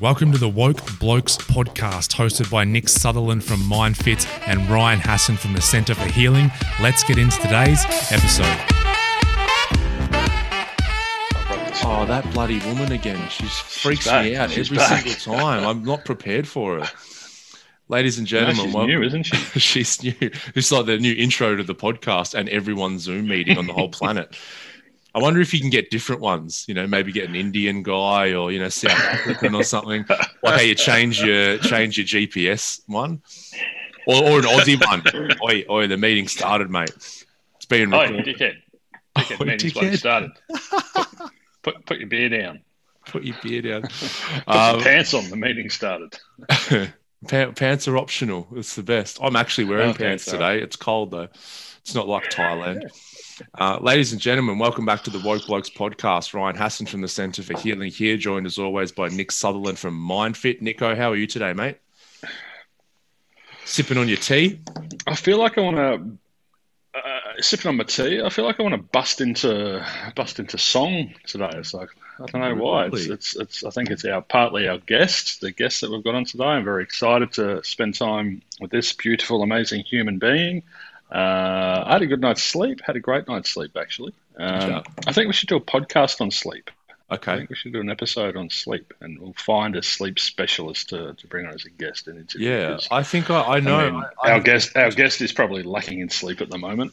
Welcome to the Woke Blokes podcast, hosted by Nick Sutherland from MindFit and Ryan Hassan from the Centre for Healing. Let's get into today's episode. Oh, that bloody woman again. She freaks back. me out She's every back. single time. I'm not prepared for her. Ladies and No, gentlemen, she's wel- new, isn't she? she's new. It's like the new intro to the podcast and everyone's Zoom meeting on the whole planet. I wonder if you can get different ones. You know, maybe get an Indian guy or you know South African or something. Like how you change your change your GPS one, or, or an Aussie one. Oi, oi, the meeting started, mate. It's being Oh, recorded. dickhead. Dickhead Oh, meeting's dickhead. started. Put, put, put your beer down. Put your beer down. Put Um, your pants on. The meeting started. Pants are optional. It's the best. I'm actually wearing Okay, pants today. It's cold though. It's not like Thailand. Uh, ladies and gentlemen, welcome back to the Woke Blokes podcast. Ryan Hassan from the Centre for Healing here, joined as always by Nick Sutherland from MindFit. Nico, how are you today, mate? Sipping on your tea? I feel like I want to. Uh, sipping on my tea, I feel like I want to bust into bust into song today. It's like I don't know why. It's, it's it's I think it's our partly our guest, the guest that we've got on today. I'm very excited to spend time with this beautiful, amazing human being. Uh, I had a good night's sleep. Had a great night's sleep actually. Um. I think we should do a podcast on sleep. Okay. I think we should do an episode on sleep, and we'll find a sleep specialist to, to bring on as a guest and interview. Yeah, I think I, I know. I mean, I- our guest our guest is probably lacking in sleep at the moment.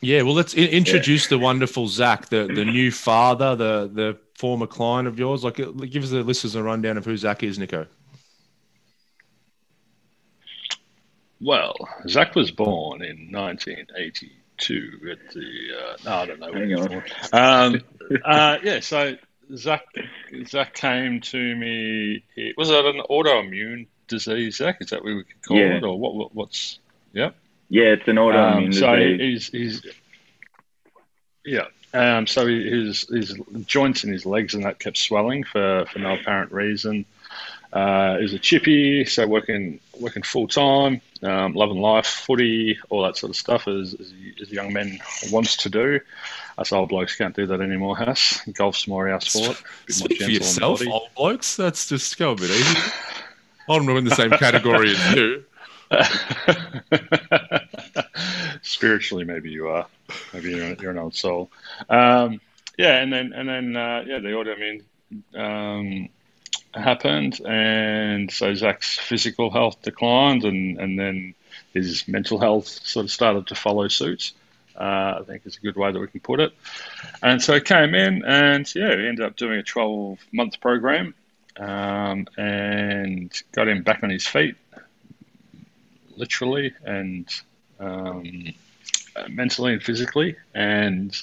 yeah, well, let's i- introduce the wonderful Zach, the, the new father, the, the former client of yours. Like, give us the listeners a rundown of who Zach is, Nico. Well, Zach was born in 1982 at the uh, no, I don't know. Hang on. Um, uh, yeah, so Zach Zach came to me. It, was it an autoimmune disease, Zach? Is that what we could call Yeah. it, or what? what what's yeah? Yeah, it's an autoimmune Um, so disease. he's, he's yeah. Um, so his his joints in his legs and that kept swelling for, for no apparent reason. Uh, he was a chippy, so working working full time, um, loving life, footy, all that sort of stuff, as, as, young men wants to do. Us old blokes can't do that anymore, Hass. Golf's more our sport. Speak for gentle on the yourself, old blokes. That's just go a bit easy. I'm not in the same category as you. Spiritually, maybe you are. Maybe you're, you're an old soul. Um, yeah, and then and then uh, yeah, the autoimmune um, happened, and so Zach's physical health declined, and and then his mental health sort of started to follow suit. Uh, I think is a good way that we can put it. And so he came in, and yeah, we ended up doing a 12 month program, um, and got him back on his feet literally and um, mentally and physically. And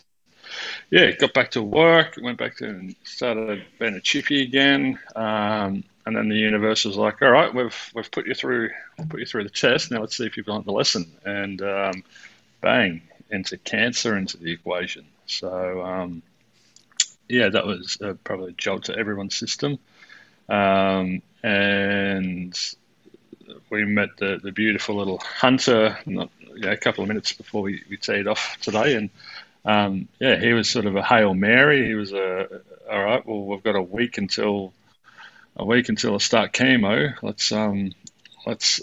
yeah, got back to work, went back to and started being a chippy again. Um, and then the universe was like, "All right, we've we've put you through put you through the test. Now let's see if you've learned the lesson." And um, bang, into cancer into the equation. So um, yeah, that was uh, probably a jolt to everyone's system. Um, and we met the, the beautiful little Hunter not, yeah, a couple of minutes before we, we teed off today. And um, yeah, he was sort of a Hail Mary. He was a, all right, well, we've got a week until a week until I start chemo. Let's, um, let's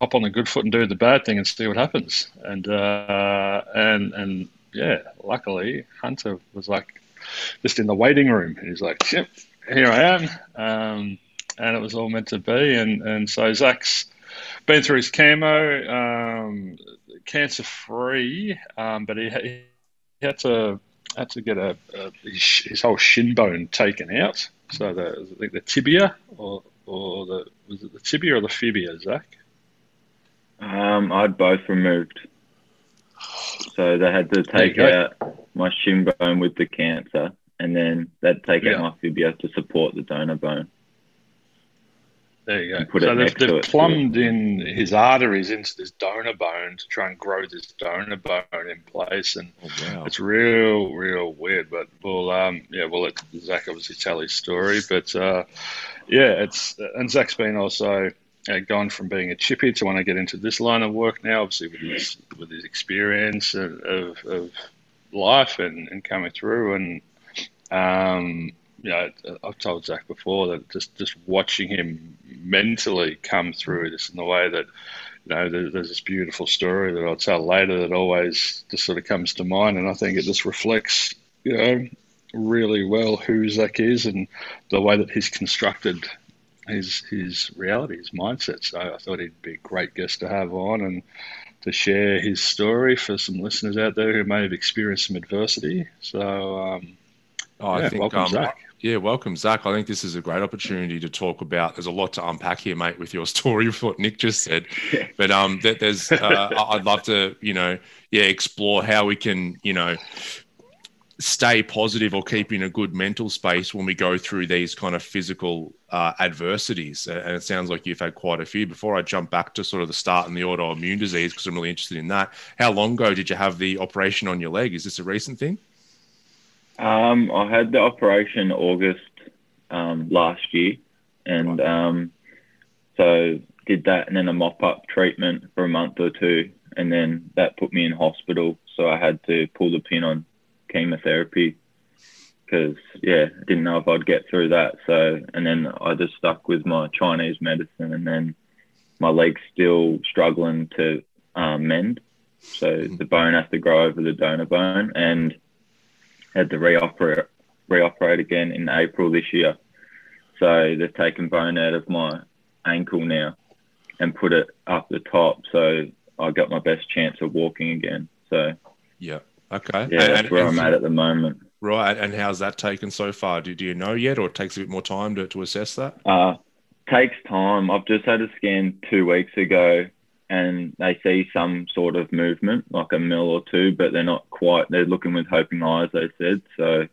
hop on the good foot and do the bad thing and see what happens. And, uh, and, and yeah, luckily Hunter was like just in the waiting room. He's like, yep, here I am. Um, and it was all meant to be. And, and so Zach's been through his chemo, um, cancer free, um, but he, he had to had to get a, a his, his whole shin bone taken out. So the I think the tibia or or the was it the tibia or the fibia, Zach? Um, I'd both removed. So they had to take out my shin bone with the cancer, and then they'd take Yeah. out my fibia to support the donor bone. There you go. It so they've, they've it, plumbed in his arteries into this donor bone to try and grow this donor bone in place, and Oh, wow. It's real, real weird, but we'll, um, yeah, we'll let Zach obviously tell his story. But uh, yeah, it's and Zach's been also uh, gone from being a chippy to want to get into this line of work now, obviously with his with his experience of, of, of life and, and coming through, and um, you know, I've told Zach before that just just watching him mentally come through this in the way that you know, there's this beautiful story that I'll tell later that always just sort of comes to mind, and I think it just reflects, you know, really well who Zach is and the way that he's constructed his his reality, his mindset. So I thought he'd be a great guest to have on and to share his story for some listeners out there who may have experienced some adversity. So, um, oh, yeah, I think, welcome, um, Zach. Yeah, welcome, Zach. I think this is a great opportunity to talk about. There's a lot to unpack here, mate, with your story, with what Nick just said. But um, that there's, uh, I'd love to, you know, yeah, explore how we can, you know, stay positive or keep in a good mental space when we go through these kind of physical uh, adversities. And it sounds like you've had quite a few. Before I jump back to sort of the start and the autoimmune disease, because I'm really interested in that. How long ago did you have the operation on your leg? Is this a recent thing? Um, I had the operation August um, last year, and um, so did that, and then a mop up treatment for a month or two, and then that put me in hospital. So I had to pull the pin on chemotherapy because yeah, I didn't know if I'd get through that. So and then I just stuck with my Chinese medicine, and then my leg's still struggling to um, mend. So the bone has to grow over the donor bone, and had to reoperate reoperate again in April this year. So they've taken bone out of my ankle now and put it up the top. So I got my best chance of walking again. So yeah, okay, yeah, and, that's where and, I'm at at the moment. Right, and how's that taken so far? Do, do you know yet, or it takes a bit more time to, to assess that? Uh, takes time. I've just had a scan two weeks ago, and they see some sort of movement, like a mill or two, but they're not quite. They're looking with hoping eyes. They said so.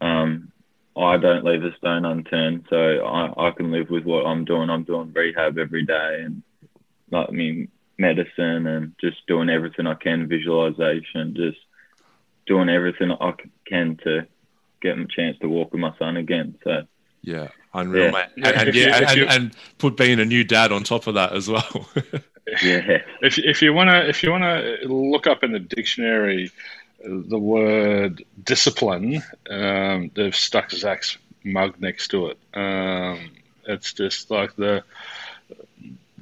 Um, I don't leave a stone unturned, so I, I can live with what I'm doing. I'm doing rehab every day, and like I mean medicine, and just doing everything I can, visualization, just doing everything I can to get a chance to walk with my son again. So yeah, unreal, Yeah. mate. And, and, yeah, and, and put being a new dad on top of that as well. yeah, If if you wanna if you wanna look up in the dictionary the word discipline, um, they've stuck Zach's mug next to it. Um, it's just like the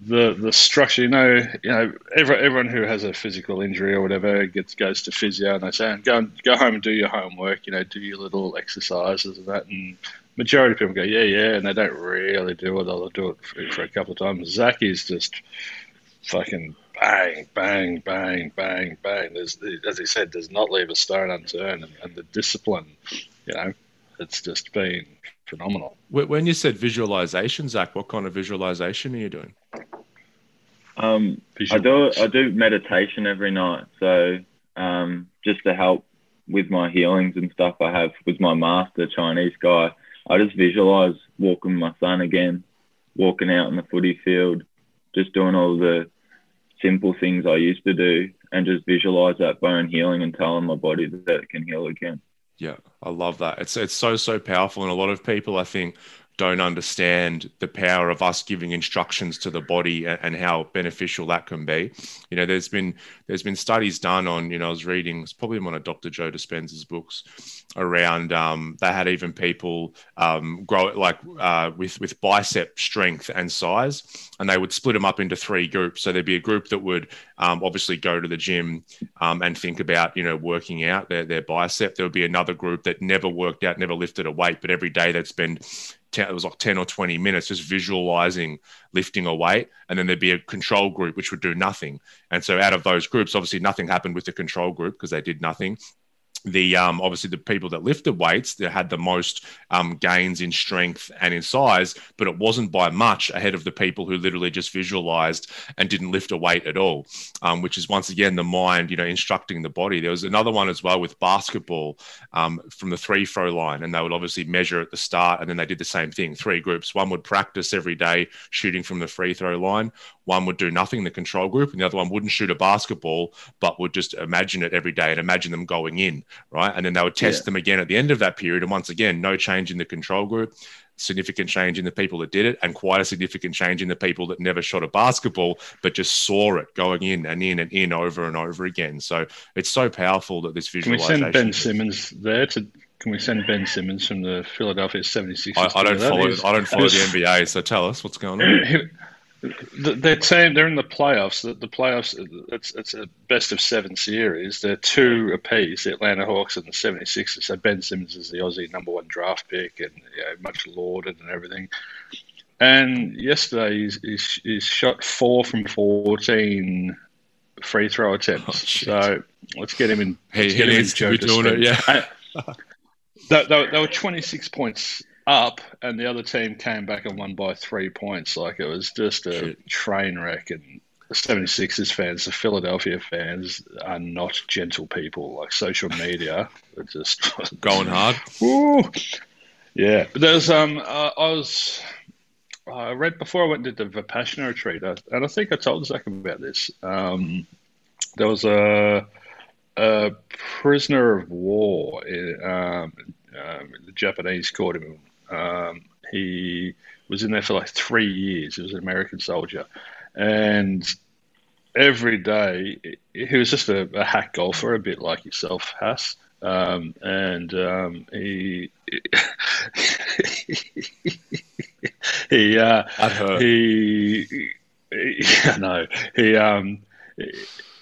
the the structure. You know, you know, every, everyone who has a physical injury or whatever gets goes to physio and they say, go and go home and do your homework. You know, do your little exercises and that. And majority of people go, yeah, yeah, and they don't really do it. They'll do it for, for a couple of times. Zach is just fucking bang, bang, bang, bang, bang. There's, as he said, does not leave a stone unturned, and, and the discipline, you know, it's just been phenomenal. When you said visualization, Zach, what kind of visualization are you doing? Um, I do I do meditation every night, so um, just to help with my healings and stuff. I have with my master Chinese guy. I just visualize walking my son again, walking out in the footy field, just doing all the simple things I used to do, and just visualize that bone healing and telling my body that it can heal again. Yeah, I love that. It's it's so so powerful, and a lot of people I think don't understand the power of us giving instructions to the body and, how beneficial that can be. You know, there's been there's been studies done on. You know, I was reading it's probably one of Dr. Joe Dispenza's books around. Um, they had even people um, grow like uh, with with bicep strength and size, and they would split them up into three groups. So there'd be a group that would um, obviously go to the gym um, and think about you know working out their their bicep. There would be another group that never worked out, never lifted a weight, but every day they'd spend 10, it was like 10 or 20 minutes just visualizing lifting a weight and then there'd be a control group which would do nothing. And so out of those groups obviously nothing happened with the control group because they did nothing the um, obviously the people that lifted weights that had the most um, gains in strength and in size, but it wasn't by much ahead of the people who literally just visualized and didn't lift a weight at all, um, which is once again the mind, you know, instructing the body. There was another one as well with basketball um, from the three throw line, and they would obviously measure at the start, and then they did the same thing. Three groups. One would practice every day shooting from the free throw line. One would do nothing, in the control group, and the other one wouldn't shoot a basketball, but would just imagine it every day and imagine them going in right? And then they would test Yeah. them again at the end of that period. And once again, no change in the control group, significant change in the people that did it, and quite a significant change in the people that never shot a basketball, but just saw it going in and in and in over and over again. So it's so powerful that this visualization Can we send Ben Simmons there to Can we send Ben Simmons from the Philadelphia 76ers? I, I don't follow. I don't follow the NBA. So tell us what's going on. he- the- their team they're in the playoffs. The, the playoffs it's it's a best of seven series. They're two apiece, the Atlanta Hawks and the 76ers. So Ben Simmons is the Aussie number one draft pick and you know, much lauded and everything. And yesterday he's, he's, he's shot four from 14 free throw attempts. Oh, so let's get him in. He, he get him in needs to be doing it. Yeah. they, they, they were 26 points up, and the other team came back and won by three points. Like it was just a Shit. train wreck. And the 76ers fans, the Philadelphia fans, are not gentle people. Like social media, are just Going hard. Woo. Yeah, but there's um, uh, I was. I read before I went did the Vipassana retreat, uh, and I think I told Zach about this. Um, there was a a prisoner of war. In, um, um, the Japanese caught him. Um, he was in there for like three years. He was an American soldier, and every day he was just a, a hack golfer, a bit like yourself, Hass. Um, and um, he he uh, That hurt. he, he I know he um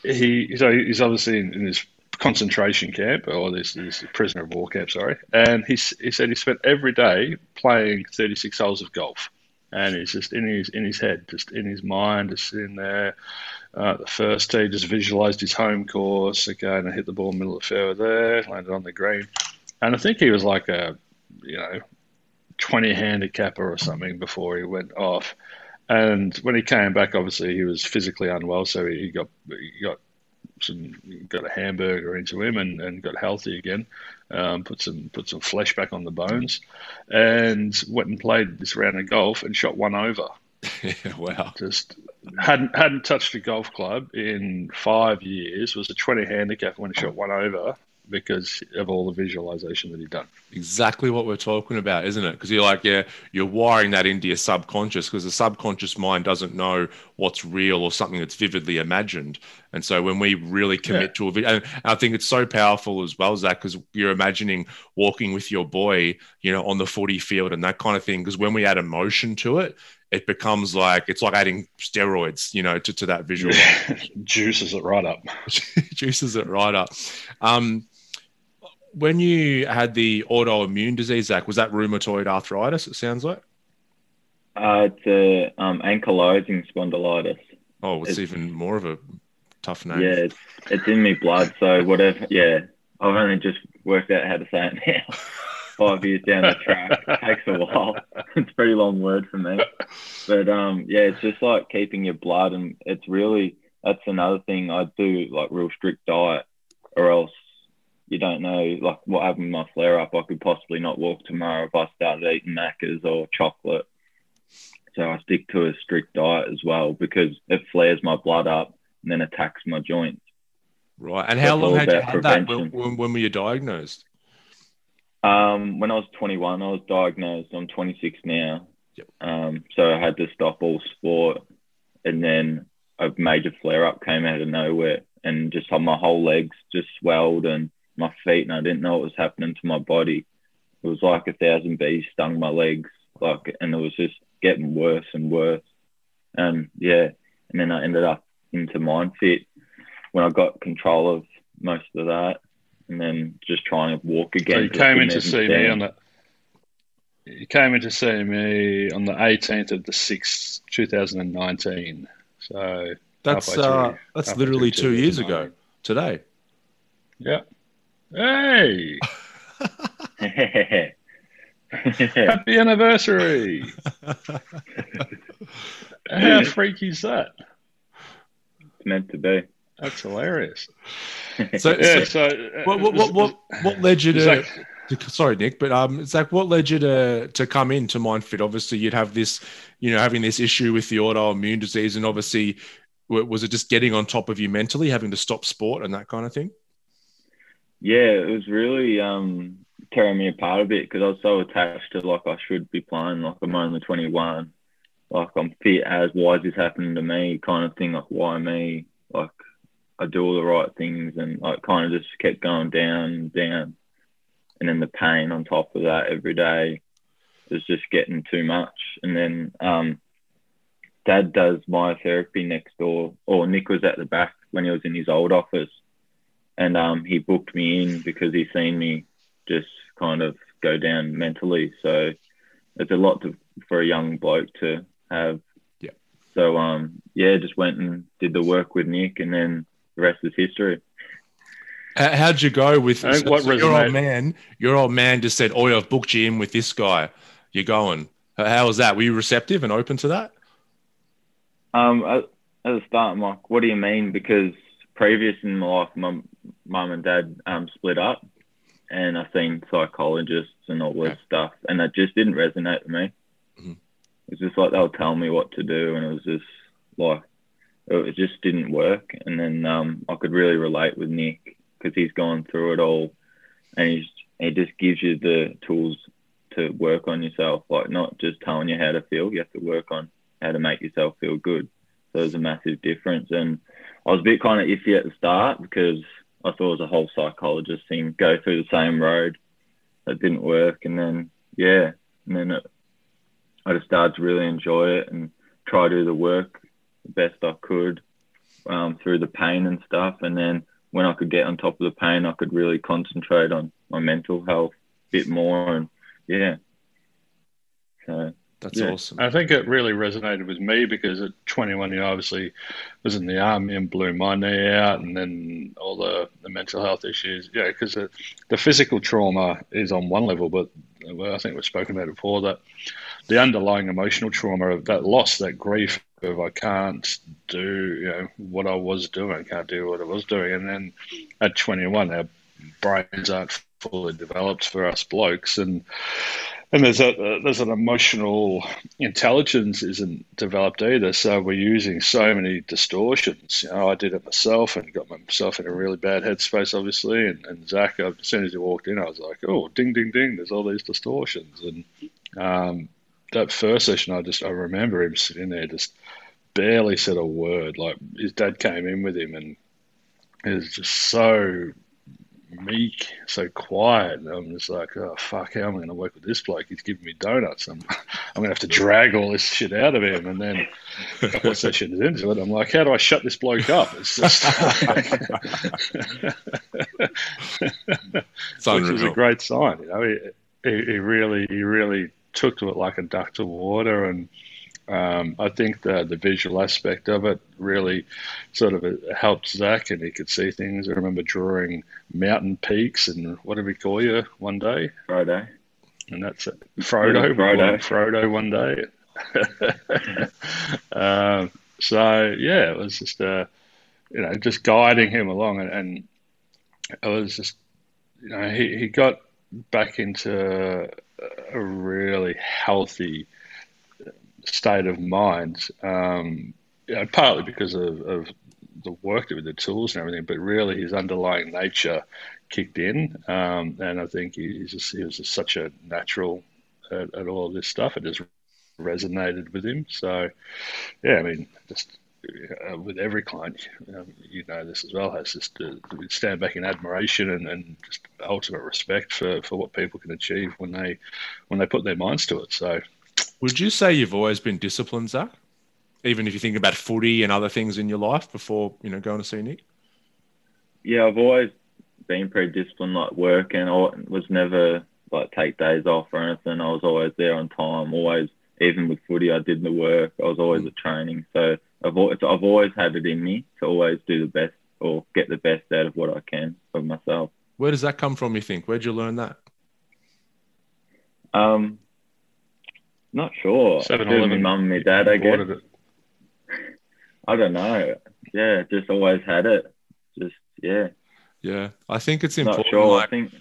he so he's obviously in, in this concentration camp or this, this prisoner of war camp sorry. And he, he said he spent every day playing 36 holes of golf. And it's just in his in his head just in his mind just in there. Uh, the first tee just visualized his home course. Okay and I hit the ball middle of the fairway there landed on the green. And I think he was like a you know 20 handicapper or something before he went off. And when he came back, obviously he was physically unwell, so he got he got some got a hamburger into him and, and got healthy again. Um, put some put some flesh back on the bones, and went and played this round of golf and shot one over. Yeah, wow. Just hadn't hadn't touched a golf club in five years. Was a 20 handicap when he shot one over because of all the visualization that he'd done. Exactly what we're talking about, isn't it? Because you're like, yeah, you're wiring that into your subconscious because the subconscious mind doesn't know what's real or something that's vividly imagined. And so when we really commit to a video, and I think it's so powerful as well, Zach, because you're imagining walking with your boy, you know, on the footy field and that kind of thing. Because when we add emotion to it, it becomes like it's like adding steroids, you know, to, to that visual. Juices it right up. juices it right up. Um, when you had the autoimmune disease, Zach, was that rheumatoid arthritis? It sounds like. Uh, it's a um, ankylosing spondylitis. Oh, it's, It's- even more of a tough name. Yeah, it's, it's in me blood. So whatever. Yeah, I've only just worked out how to say it now. Five years down the track takes a while. it's a pretty long word for me. But um, yeah, it's just like keeping your blood, and it's really that's another thing. I do like real strict diet, or else you don't know like what happened with my flare up. I could possibly not walk tomorrow if I started eating Maccas or chocolate. So I stick to a strict diet as well because it flares my blood up and then attacks my joints. Right. And how long had you had that? When, prevention. when, were you diagnosed? Um, when I was 21, I was diagnosed. I'm 26 now. Yep. Um, so I had to stop all sport, and then a major flare up came out of nowhere, and just my whole legs just swelled and my feet, and I didn't know what was happening to my body. It was like a thousand bees stung my legs, like, and it was just getting worse and worse. And yeah, and then I ended up into MindFit when I got control of most of that, and then just trying to walk again. So you 'cause I came in to even see me on the. You came in to see me on the 18th of the 6th, 2019. So That's uh, through- that's literally through two years ago today. Yeah. Hey, happy anniversary! How freaky is that? It's meant to be. That's hilarious. So, Yeah. so So uh, what, what, what, what, what led you to, Zach- to- sorry, Nick, but um, Zach, what led you to to come into MindFit? Obviously, you'd have this, you know, having this issue with the autoimmune disease, and obviously, was it just getting on top of you mentally, having to stop sport and that kind of thing? Yeah, it was really um, tearing me apart a bit because I was so attached to like I should be playing. Like I'm only 21. Like I'm fit as why is this happening to me? Kind of thing. Like why me? Like I do all the right things and like kind of just kept going down and down. and then the pain on top of that every day was just getting too much. And then um, Dad does myotherapy next door, or Nick was at the back when he was in his old office, and um, he booked me in because he seen me just kind of go down mentally. So it's a lot to, for a young bloke to have. Yeah. So um, yeah, just went and did the work with Nick, and then the rest is history. How- How'd you go with I think what your old man? Your old man just said, "Oh, I've booked you in with this guy. You're going." How- How was that? Were you receptive and open to that? Um, at, at the start, I'm like, what do you mean? Because previous in my life, my mum and dad um, split up, and I've seen psychologists and all this Okay. stuff, and that just didn't resonate with me. It was just like they would tell me what to do, and it was just like it just didn't work. And then um, I could really relate with Nick because he's gone through it all, and he's he just gives you the tools to work on yourself, like not just telling you how to feel. You have to work on how to make yourself feel good. So there's a massive difference. And I was a bit kind of iffy at the start because I thought it was a whole psychologist thing, go through the same road. That didn't work. And then, yeah, and then it, I just started to really enjoy it and try to do the work the best I could um, through the pain and stuff. And then when I could get on top of the pain, I could really concentrate on my mental health a bit more. And yeah. So, That's Yeah. awesome. I think it really resonated with me because at 21, you know, obviously was in the army and blew my knee out, and then all the, the mental health issues. Yeah, because the, the physical trauma is on one level, but I think we've spoken about it before that the underlying emotional trauma of that loss, that grief of I can't do, you know, what I was doing, can't do what I was doing, and then at 21, our brains aren't fully developed for us blokes, and and there's a there's an emotional intelligence isn't developed either. So we're using so many distortions. You know, I did it myself and got myself in a really bad headspace, obviously. And, and Zach, as soon as he walked in, I was like, oh, ding, ding, ding. There's all these distortions. And um, that first session, I just I remember him sitting there, just barely said a word. Like his dad came in with him, and he was just so meek, so quiet. And I'm just like, oh fuck, how am I going to work with this bloke? He's giving me donuts. I'm, I'm going to have to drag all this shit out of him. And then a couple of sessions into it, I'm like, how do I shut this bloke up? It's just, It's which is a great sign. You know, he, he, he really, he really took to it like a duck to water, and um, I think the the visual aspect of it really sort of helped Zach, and he could see things. I remember drawing mountain peaks and what did we call you one day? Friday. and that's it. Frodo, Frodo. Frodo one day. um, so yeah, it was just uh, you know just guiding him along, and, and it was just you know he, he got back into a really healthy state of mind. Um, you know, partly because of, of the work with the tools and everything, but really his underlying nature kicked in, um, and I think he, just, he was just such a natural at, at all of this stuff. It just resonated with him. So, yeah, I mean, just uh, with every client, um, you know this as well, has just to, to stand back in admiration and, and just ultimate respect for, for what people can achieve when they when they put their minds to it. So, Would you say you've always been disciplined, Zach? Even if you think about footy and other things in your life before you know going to see Nick. Yeah, I've always been pretty disciplined, like work, and I was never like take days off or anything. I was always there on time. Always, even with footy, I did the work. I was always at training, so I've always, I've always had it in me to always do the best or get the best out of what I can of myself. Where does that come from? You think? Where'd you learn that? Um, not sure. 7-Eleven my mum and my dad, I guess. I don't know. Yeah, just always had it. Just yeah, Yeah, I think it's important. not important. sure. I Like, think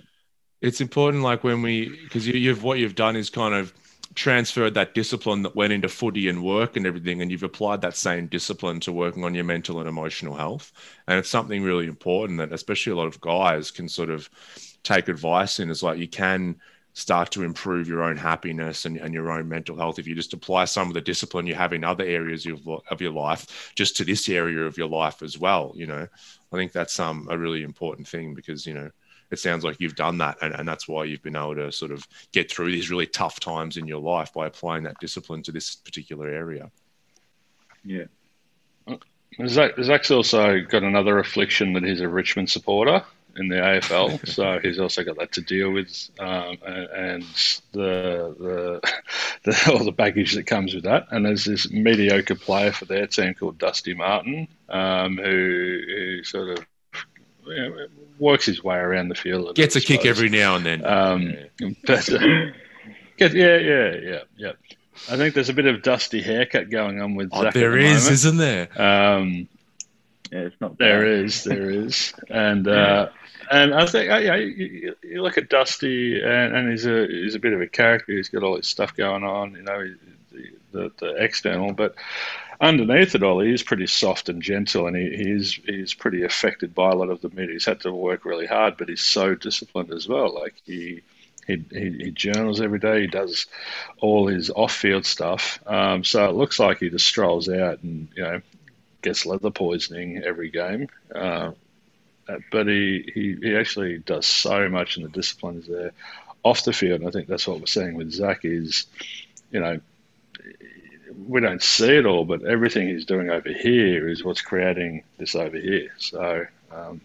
it's important, like when we, because you, you've what you've done is kind of transferred that discipline that went into footy and work and everything, and you've applied that same discipline to working on your mental and emotional health. And it's something really important that, especially a lot of guys, can sort of take advice in. Is like you can start to improve your own happiness and, and your own mental health if you just apply some of the discipline you have in other areas of, of your life just to this area of your life as well you know i think that's um, a really important thing because you know it sounds like you've done that, and, and that's why you've been able to sort of get through these really tough times in your life by applying that discipline to this particular area. Yeah. Zach, Zach's also got another affliction that he's a Richmond supporter in the AFL, so he's also got that to deal with, um, and, the, the, the all the baggage that comes with that. And there's this mediocre player for their team called Dusty Martin, um, who, who sort of you know, works his way around the field. Gets a kick every now and then. Um, yeah. But, uh, yeah, yeah, yeah, yeah. I think there's a bit of dusty haircut going on with oh, Zach. There the is, moment. isn't there? Um, yeah, it's not. There bad. is, there is, and uh, and I think, uh, yeah, you, you, look at Dusty, and, and, he's a he's a bit of a character. He's got all this stuff going on, you know, the, the, the external, but underneath it all, he is pretty soft and gentle, and he, he he's he's pretty affected by a lot of the media. He's had to work really hard, but he's so disciplined as well. Like he. He, he, he journals every day. He does all his off-field stuff. Um, so it looks like he just strolls out and you know gets leather poisoning every game. Uh, but he, he, he actually does so much in the disciplines there off the field. And I think that's what we're seeing with Zach is, you know, we don't see it all, but everything he's doing over here is what's creating this over here. So, um,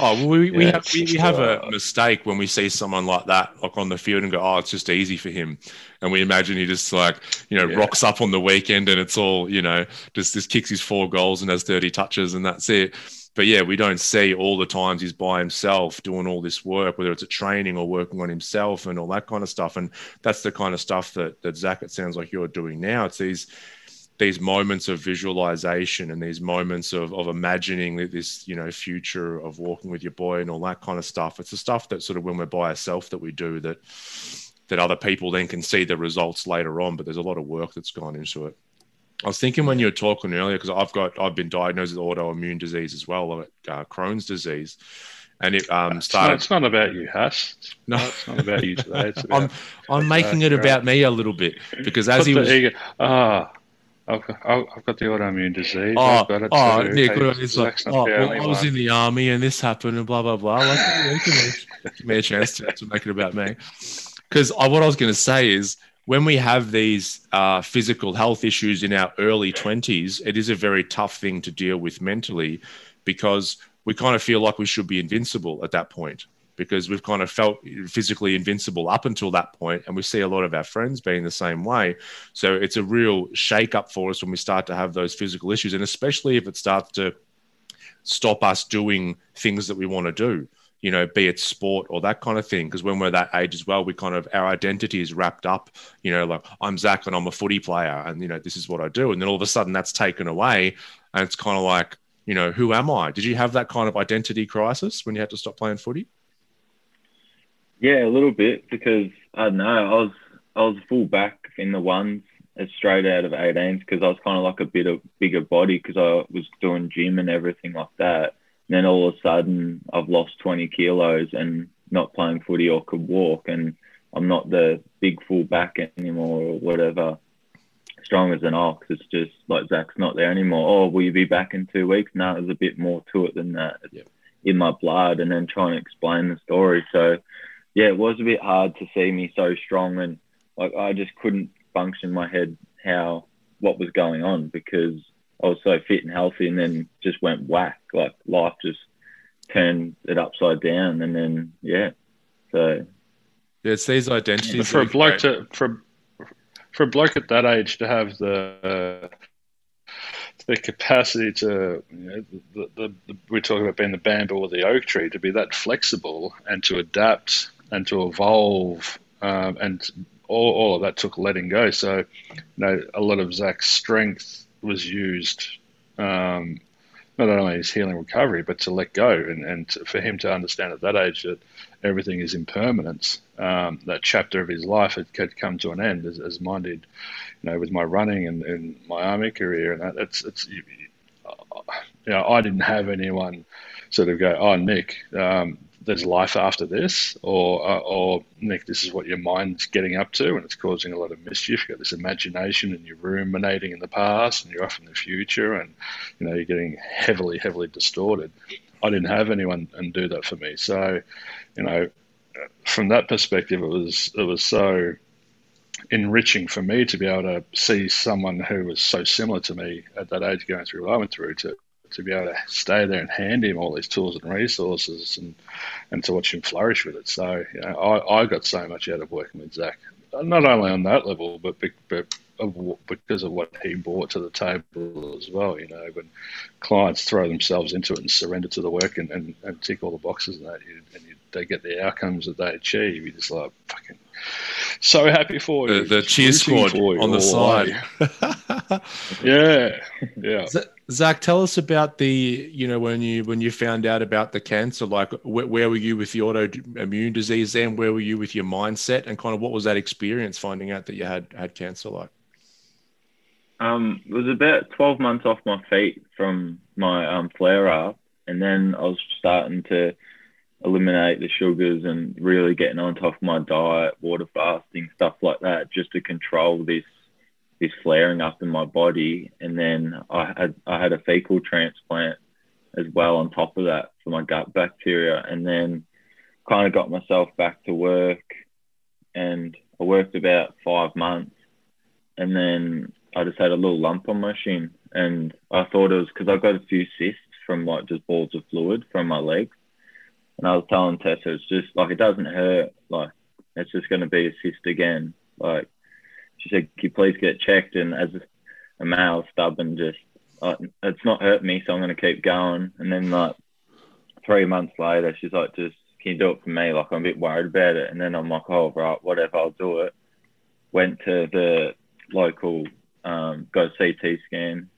Oh, we, we have we, we have a uh, mistake when we see someone like that like on the field and go, oh, it's just easy for him, and we imagine he just like you know Yeah. rocks up on the weekend and it's all you know just just kicks his four goals and has thirty touches and that's it. But yeah, we don't see all the times he's by himself doing all this work, whether it's a training or working on himself and all that kind of stuff. And that's the kind of stuff that that Zach, it sounds like you're doing now. It's these these moments of visualization and these moments of, of imagining this you know future of walking with your boy and all that kind of stuff it's the stuff that sort of when we're by ourselves that we do that that other people then can see the results later on but there's a lot of work that's gone into it i was thinking when you were talking earlier because i've got i've been diagnosed with autoimmune disease as well like uh, crohn's disease and it um, it's, not, started it's not about you, Huss. no It's not about you today. It's about i'm i'm making it about me a little bit because as Put he was ego- Ah, I've, got- I've got the autoimmune disease. Oh, I've got it oh, too. Nick, Hey, it's like, oh, well, I was one. in the army and this happened and blah blah blah. Like, give, me, give me a chance to, to make it about me. Because what I was going to say is, when we have these uh, physical health issues in our early twenties, it is a very tough thing to deal with mentally, because we kind of feel like we should be invincible at that point because we've kind of felt physically invincible up until that point and we see a lot of our friends being the same way. So it's a real shake up for us when we start to have those physical issues and especially if it starts to stop us doing things that we want to do you know be it sport or that kind of thing because when we're that age as well we kind of our identity is wrapped up you know like i'm zach and i'm a footy player and you know this is what i do and then all of a sudden that's taken away and it's kind of like you know who am i did you have that kind of identity crisis when you had to stop playing footy Yeah, a little bit because I don't know. I was I was full back in the ones straight out of 18s because I was kind of like a bit of bigger body because I was doing gym and everything like that. And then all of a sudden, I've lost 20 kilos and not playing footy or could walk, and I'm not the big full back anymore or whatever. Strong as an ox. It's just like Zach's not there anymore. Oh, will you be back in two weeks? No, there's a bit more to it than that. It's Yep. in my blood, and then trying to explain the story. So yeah, it was a bit hard to see me so strong and like I just couldn't function my head how what was going on because I was so fit and healthy and then just went whack. Like life just turned it upside down and then yeah. So Yeah, it's these identities. But for a bloke create. to for for a bloke at that age to have the uh, the capacity to you know, the, the, the, we're talking about being the bamboo or the oak tree to be that flexible and to adapt and to evolve um, and all, all of that took letting go. So you know a lot of Zach's strength was used. Um, not only his healing recovery, but to let go and, and for him to understand at that age that everything is impermanence. Um, that chapter of his life had, had come to an end, as, as mine did, you know, with my running and, and my army career, and that it's it's you know I didn't have anyone sort of go, oh Nick, um, there's life after this, or uh, or Nick, this is what your mind's getting up to, and it's causing a lot of mischief. You've got this imagination, and you're ruminating in the past, and you're off in the future, and you know you're getting heavily, heavily distorted. I didn't have anyone and do that for me. So, you know, from that perspective, it was it was so enriching for me to be able to see someone who was so similar to me at that age going through what I went through to to be able to stay there and hand him all these tools and resources and and to watch him flourish with it. So you know, I, I got so much out of working with Zach, not only on that level, but, but of, because of what he brought to the table as well. You know, when clients throw themselves into it and surrender to the work and, and, and tick all the boxes and that, you, and you, they get the outcomes that they achieve, you're just like fucking so happy for you. The, the cheer squad on the side. yeah, yeah. Zach, tell us about the you know when you when you found out about the cancer. Like, where, where were you with the autoimmune disease? Then, where were you with your mindset, and kind of what was that experience finding out that you had had cancer like? Um, it was about 12 months off my feet from my um, flare up. And then I was starting to eliminate the sugars and really getting on top of my diet, water fasting, stuff like that, just to control this this flaring up in my body. And then I had I had a fecal transplant as well on top of that for my gut bacteria. And then kind of got myself back to work and I worked about five months and then I just had a little lump on my shin, and I thought it was because I got a few cysts from like just balls of fluid from my legs, and I was telling Tessa it's just like it doesn't hurt, like it's just going to be a cyst again. Like she said, can you please get checked? And as a male, stubborn, just uh, it's not hurt me, so I'm going to keep going. And then like three months later, she's like, just can you do it for me? Like I'm a bit worried about it. And then I'm like, oh right, whatever, I'll do it. Went to the local um, got a CT scan,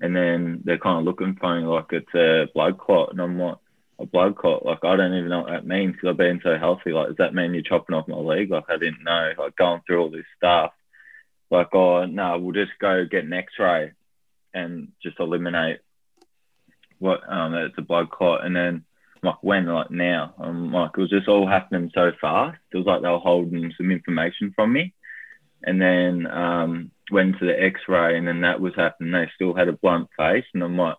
and then they're kind of looking for me like it's a blood clot, and I'm like, a blood clot? Like I don't even know what that means because I've been so healthy. Like, does that mean you're chopping off my leg? Like I didn't know. Like going through all this stuff. Like, oh no, we'll just go get an X-ray and just eliminate what um it's a blood clot, and then like when like now I'm like it was just all happening so fast. It was like they were holding some information from me, and then um went to the X-ray, and then that was happening. They still had a blunt face, and I'm like,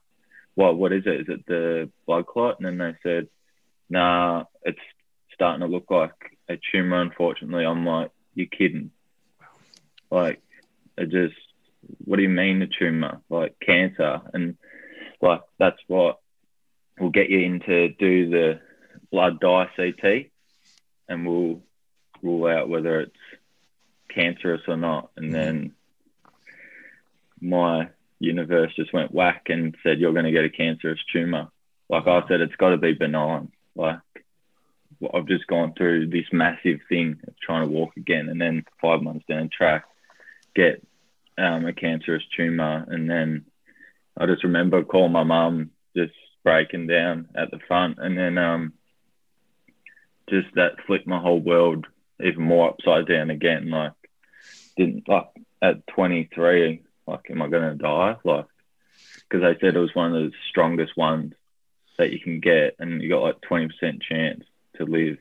"What? What is it? Is it the blood clot?" And then they said, "Nah, it's starting to look like a tumor." Unfortunately, I'm like, "You're kidding?" Like, it just, what do you mean a tumor? Like cancer, and like that's what will get you in to do the blood dye CT, and we'll rule out whether it's cancerous or not, and mm-hmm. then my universe just went whack and said, You're going to get a cancerous tumor. Like I said, it's got to be benign. Like I've just gone through this massive thing of trying to walk again. And then five months down the track, get um, a cancerous tumor. And then I just remember calling my mum, just breaking down at the front. And then um, just that flipped my whole world even more upside down again. Like, didn't like at 23, like, am I going to die? Like, because they said it was one of the strongest ones that you can get, and you got like twenty percent chance to live.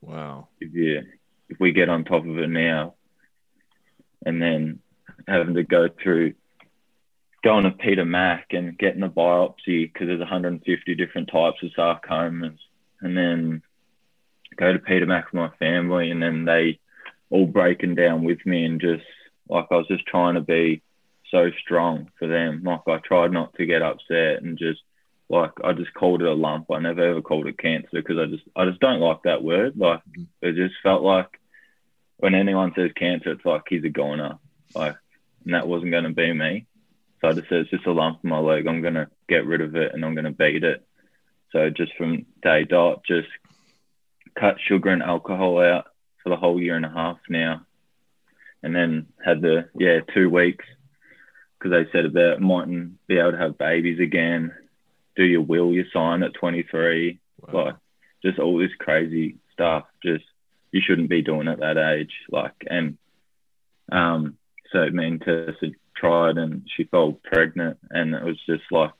Wow. If you if we get on top of it now, and then having to go through going to Peter Mac and getting a biopsy because there's 150 different types of sarcomas, and then go to Peter Mac with my family, and then they all breaking down with me, and just like I was just trying to be so strong for them. Like I tried not to get upset and just like I just called it a lump. I never ever called it cancer because I just I just don't like that word. Like mm-hmm. it just felt like when anyone says cancer, it's like he's a goner. Like and that wasn't going to be me. So I just said it's just a lump in my leg. I'm going to get rid of it and I'm going to beat it. So just from day dot, just cut sugar and alcohol out for the whole year and a half now. And then had the yeah two weeks because they said about mightn't be able to have babies again. Do your will, you sign at 23. Wow. Like just all this crazy stuff. Just you shouldn't be doing at that age. Like and um, so me and Tessa tried and she fell pregnant and it was just like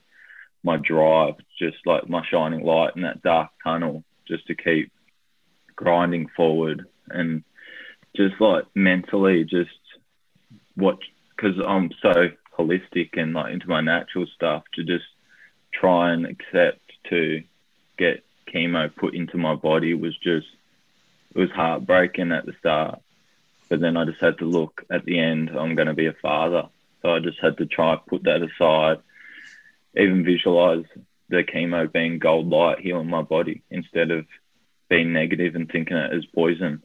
my drive, just like my shining light in that dark tunnel, just to keep grinding forward and just like mentally just what because I'm so holistic and like into my natural stuff to just try and accept to get chemo put into my body was just it was heartbreaking at the start. But then I just had to look at the end, I'm going to be a father. So I just had to try to put that aside, even visualize the chemo being gold light healing my body instead of being negative and thinking it as poison.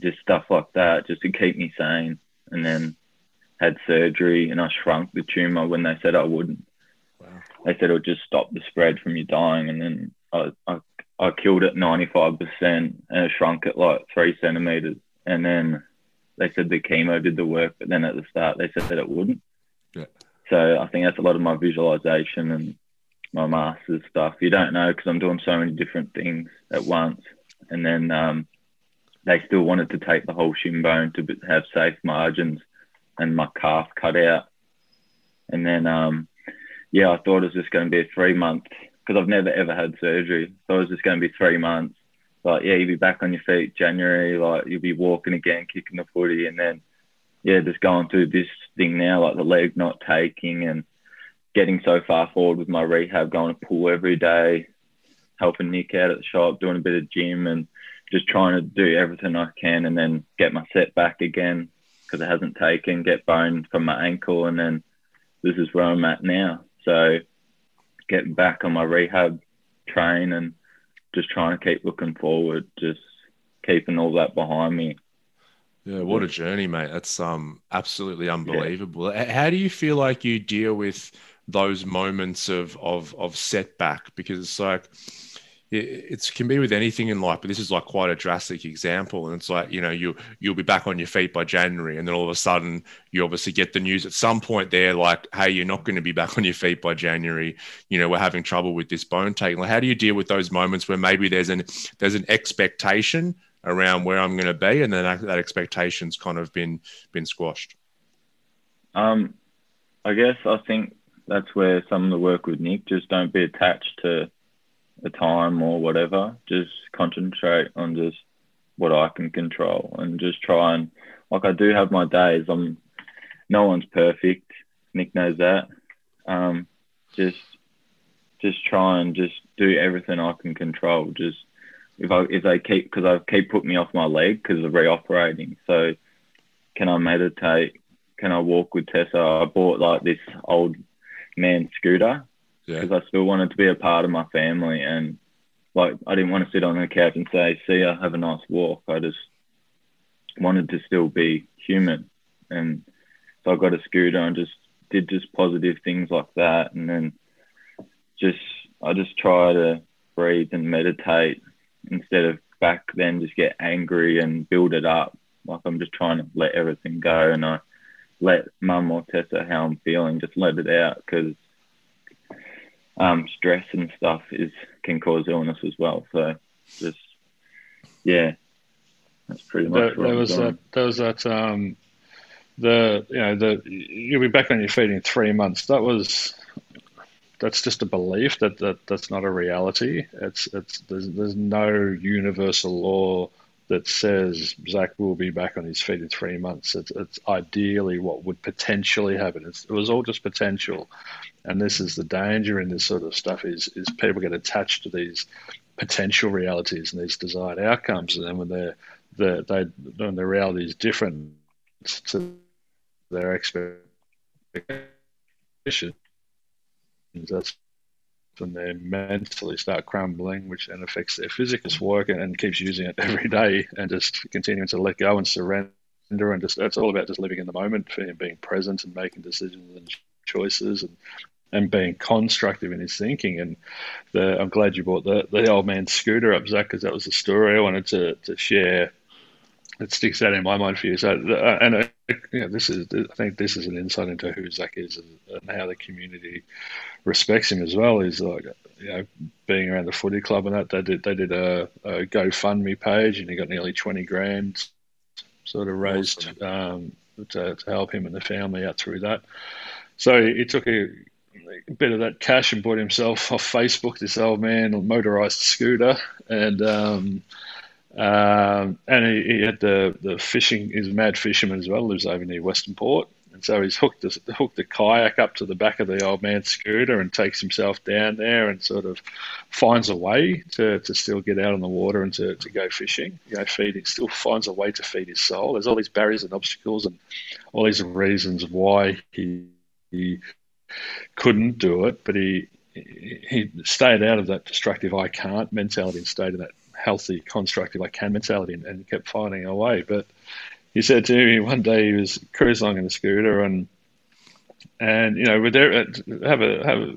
Just stuff like that, just to keep me sane. And then had surgery and I shrunk the tumor when they said I wouldn't. Wow. They said it would just stop the spread from you dying. And then I, I, I killed it 95% and it shrunk it like three centimeters. And then they said the chemo did the work, but then at the start they said that it wouldn't. Yeah. So I think that's a lot of my visualization and my master's stuff. You don't know because I'm doing so many different things at once. And then um, they still wanted to take the whole shin bone to have safe margins and my calf cut out. And then, um, yeah, I thought it was just going to be a three month because I've never ever had surgery. So it was just going to be three months. Like, yeah, you'll be back on your feet January. Like, you'll be walking again, kicking the footy, and then, yeah, just going through this thing now, like the leg not taking and getting so far forward with my rehab, going to pool every day, helping Nick out at the shop, doing a bit of gym, and just trying to do everything I can, and then get my set back again because it hasn't taken, get bone from my ankle, and then this is where I'm at now. So getting back on my rehab train and just trying to keep looking forward, just keeping all that behind me. Yeah, what a journey, mate. That's um absolutely unbelievable. Yeah. How do you feel like you deal with those moments of of of setback? Because it's like it can be with anything in life, but this is like quite a drastic example. And it's like, you know, you you'll be back on your feet by January, and then all of a sudden you obviously get the news at some point there, like, hey, you're not going to be back on your feet by January. You know, we're having trouble with this bone taking. Like, how do you deal with those moments where maybe there's an there's an expectation around where I'm going to be, and then that, that expectation's kind of been been squashed? Um, I guess I think that's where some of the work with Nick just don't be attached to a time or whatever. Just concentrate on just what I can control and just try and like I do have my days. I'm no one's perfect. Nick knows that. Um, just just try and just do everything I can control. Just if I if they keep because I keep putting me off my leg because of reoperating. So can I meditate? Can I walk with Tessa? I bought like this old man scooter because yeah. I still wanted to be a part of my family and like I didn't want to sit on the couch and say, "See ya, have a nice walk." I just wanted to still be human, and so I got a scooter and just did just positive things like that, and then just I just try to breathe and meditate instead of back then just get angry and build it up. Like I'm just trying to let everything go, and I let mum or Tessa how I'm feeling, just let it out because um, stress and stuff is can cause illness as well. So just yeah, that's pretty much. There, there was that. There was that. Um, the you know the you'll be back on your feet in three months. That was that's just a belief that, that that's not a reality. It's it's there's, there's no universal law that says Zach will be back on his feet in three months. It's, it's ideally what would potentially happen. It's, it was all just potential, and this is the danger in this sort of stuff is is people get attached to these potential realities and these desired outcomes, and then when they're, they when the reality is different to their expectations, that's when they mentally start crumbling, which then affects their physical work and, and keeps using it every day and just continuing to let go and surrender and just it's all about just living in the moment, for him being present and making decisions and choices and and being constructive in his thinking. And the, I'm glad you brought the, the old man scooter up, Zach, because that was the story I wanted to, to share. It sticks out in my mind for you. So, uh, and uh, you know, this is, I think this is an insight into who Zach is and, how the community respects him as well. Is like, you know, being around the footy club and that they did they did a, a GoFundMe page and he got nearly twenty grand, sort of raised awesome. um, to, to help him and the family out through that. So he took a a bit of that cash and bought himself off Facebook this old man a motorized scooter and um, um, and he, he, had the the fishing he's a mad fisherman as well lives over near Western Port and so he's hooked the, hooked the kayak up to the back of the old man's scooter and takes himself down there and sort of finds a way to, to still get out on the water and to, to go fishing. You know, feeding still finds a way to feed his soul. There's all these barriers and obstacles and all these reasons why he he couldn't do it, but he he stayed out of that destructive I can't mentality and stayed in that healthy, constructive like can mentality and, and kept finding a way. But he said to me one day he was cruising along in a scooter and and you know, there, have a have a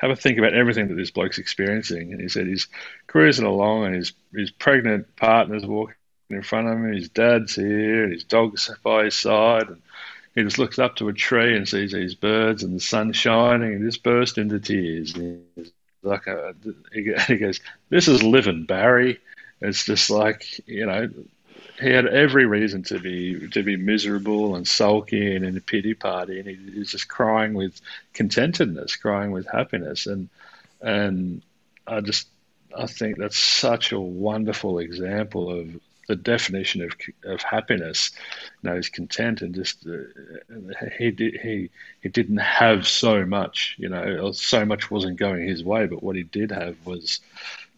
have a think about everything that this bloke's experiencing. And he said he's cruising along and his his pregnant partner's walking in front of him, his dad's here, and his dog's by his side, and he just looks up to a tree and sees these birds and the sun shining and just burst into tears. And like uh, a, he goes, "This is living, Barry." It's just like you know, he had every reason to be to be miserable and sulky and in a pity party, and he was just crying with contentedness, crying with happiness, and and I just I think that's such a wonderful example of the definition of of happiness. You know, is content and just uh, he did he he didn't have so much, you know, so much wasn't going his way, but what he did have was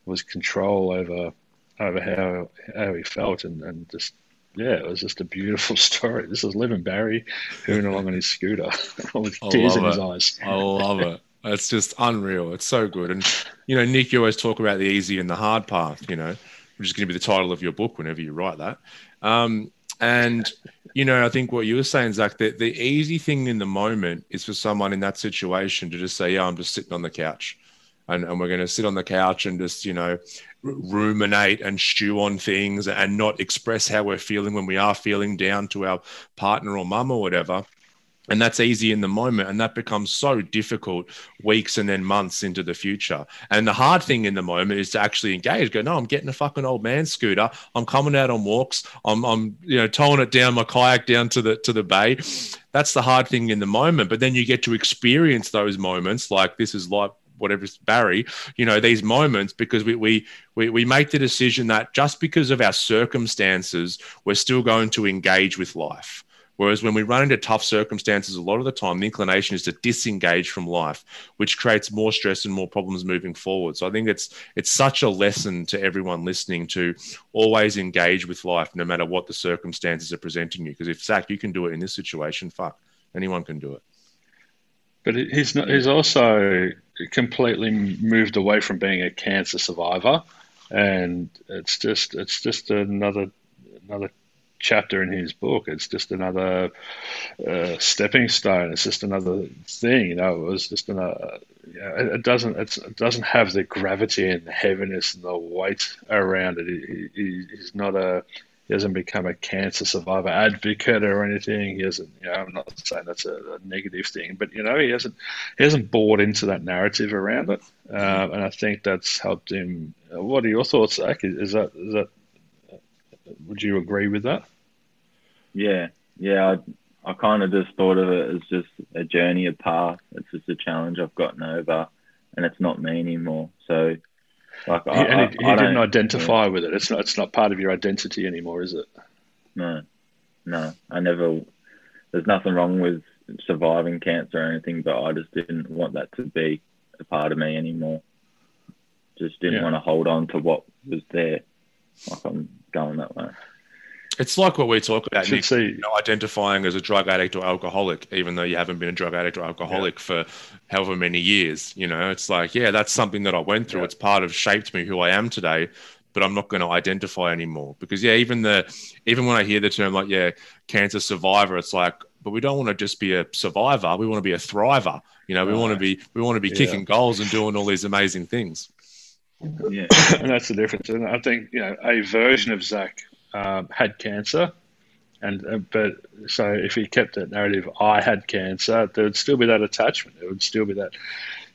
was control over over how how he felt and, and just yeah, it was just a beautiful story. This is living Barry hooning along on his scooter with tears in his eyes. I love it. It's just unreal. It's so good. And you know, Nick, you always talk about the easy and the hard path. You know, which is going to be the title of your book whenever you write that. Um, and you know, I think what you were saying, Zach, that the easy thing in the moment is for someone in that situation to just say, "Yeah, I'm just sitting on the couch." And, and we're going to sit on the couch and just you know ruminate and stew on things and not express how we're feeling when we are feeling down to our partner or mum or whatever. And that's easy in the moment. And that becomes so difficult weeks and then months into the future. And the hard thing in the moment is to actually engage. Go, no, I'm getting a fucking old man scooter. I'm coming out on walks. I'm, I'm, you know, towing it down my kayak down to the to the bay. That's the hard thing in the moment. But then you get to experience those moments like this is like whatever Barry, you know, these moments because we, we we we make the decision that just because of our circumstances, we're still going to engage with life. Whereas when we run into tough circumstances, a lot of the time the inclination is to disengage from life, which creates more stress and more problems moving forward. So I think it's it's such a lesson to everyone listening to always engage with life, no matter what the circumstances are presenting you. Because if Zach, you can do it in this situation, fuck, anyone can do it. But he's not, he's also completely moved away from being a cancer survivor, and it's just it's just another another chapter in his book. It's just another uh, stepping stone. It's just another thing. You know, it was just another. You know, it, it, doesn't it doesn't have the gravity and the heaviness and the weight around it. He, he, he's not a he hasn't become a cancer survivor advocate or anything. He hasn't, you know, I'm not saying that's a, a negative thing, but you know, he hasn't he hasn't bought into that narrative around it, um, and I think that's helped him. What are your thoughts, Zach? Is, is that is that? Would you agree with that? Yeah, yeah. I, I kind of just thought of it as just a journey, a path. It's just a challenge I've gotten over, and it's not me anymore. So like, I, and he, he didn't identify yeah. with it. It's not. It's not part of your identity anymore, is it? No, no. I never. There's nothing wrong with surviving cancer or anything, but I just didn't want that to be a part of me anymore. Just didn't yeah. want to hold on to what was there. Like I'm going that way. It's like what we talk about, Nick, you know, identifying as a drug addict or alcoholic, even though you haven't been a drug addict or alcoholic yeah. for however many years. You know, it's like, yeah, that's something that I went through. Yeah. It's part of shaped me who I am today, but I'm not going to identify anymore because, yeah, even the even when I hear the term like, yeah, cancer survivor, it's like, but we don't want to just be a survivor. We want to be a thriver. You know, we want to be we want to be kicking goals and doing all these amazing things. Yeah, and that's the difference. And I think you know a version of Zach um, had cancer, and uh, but so if he kept that narrative, I had cancer, there would still be that attachment. There would still be that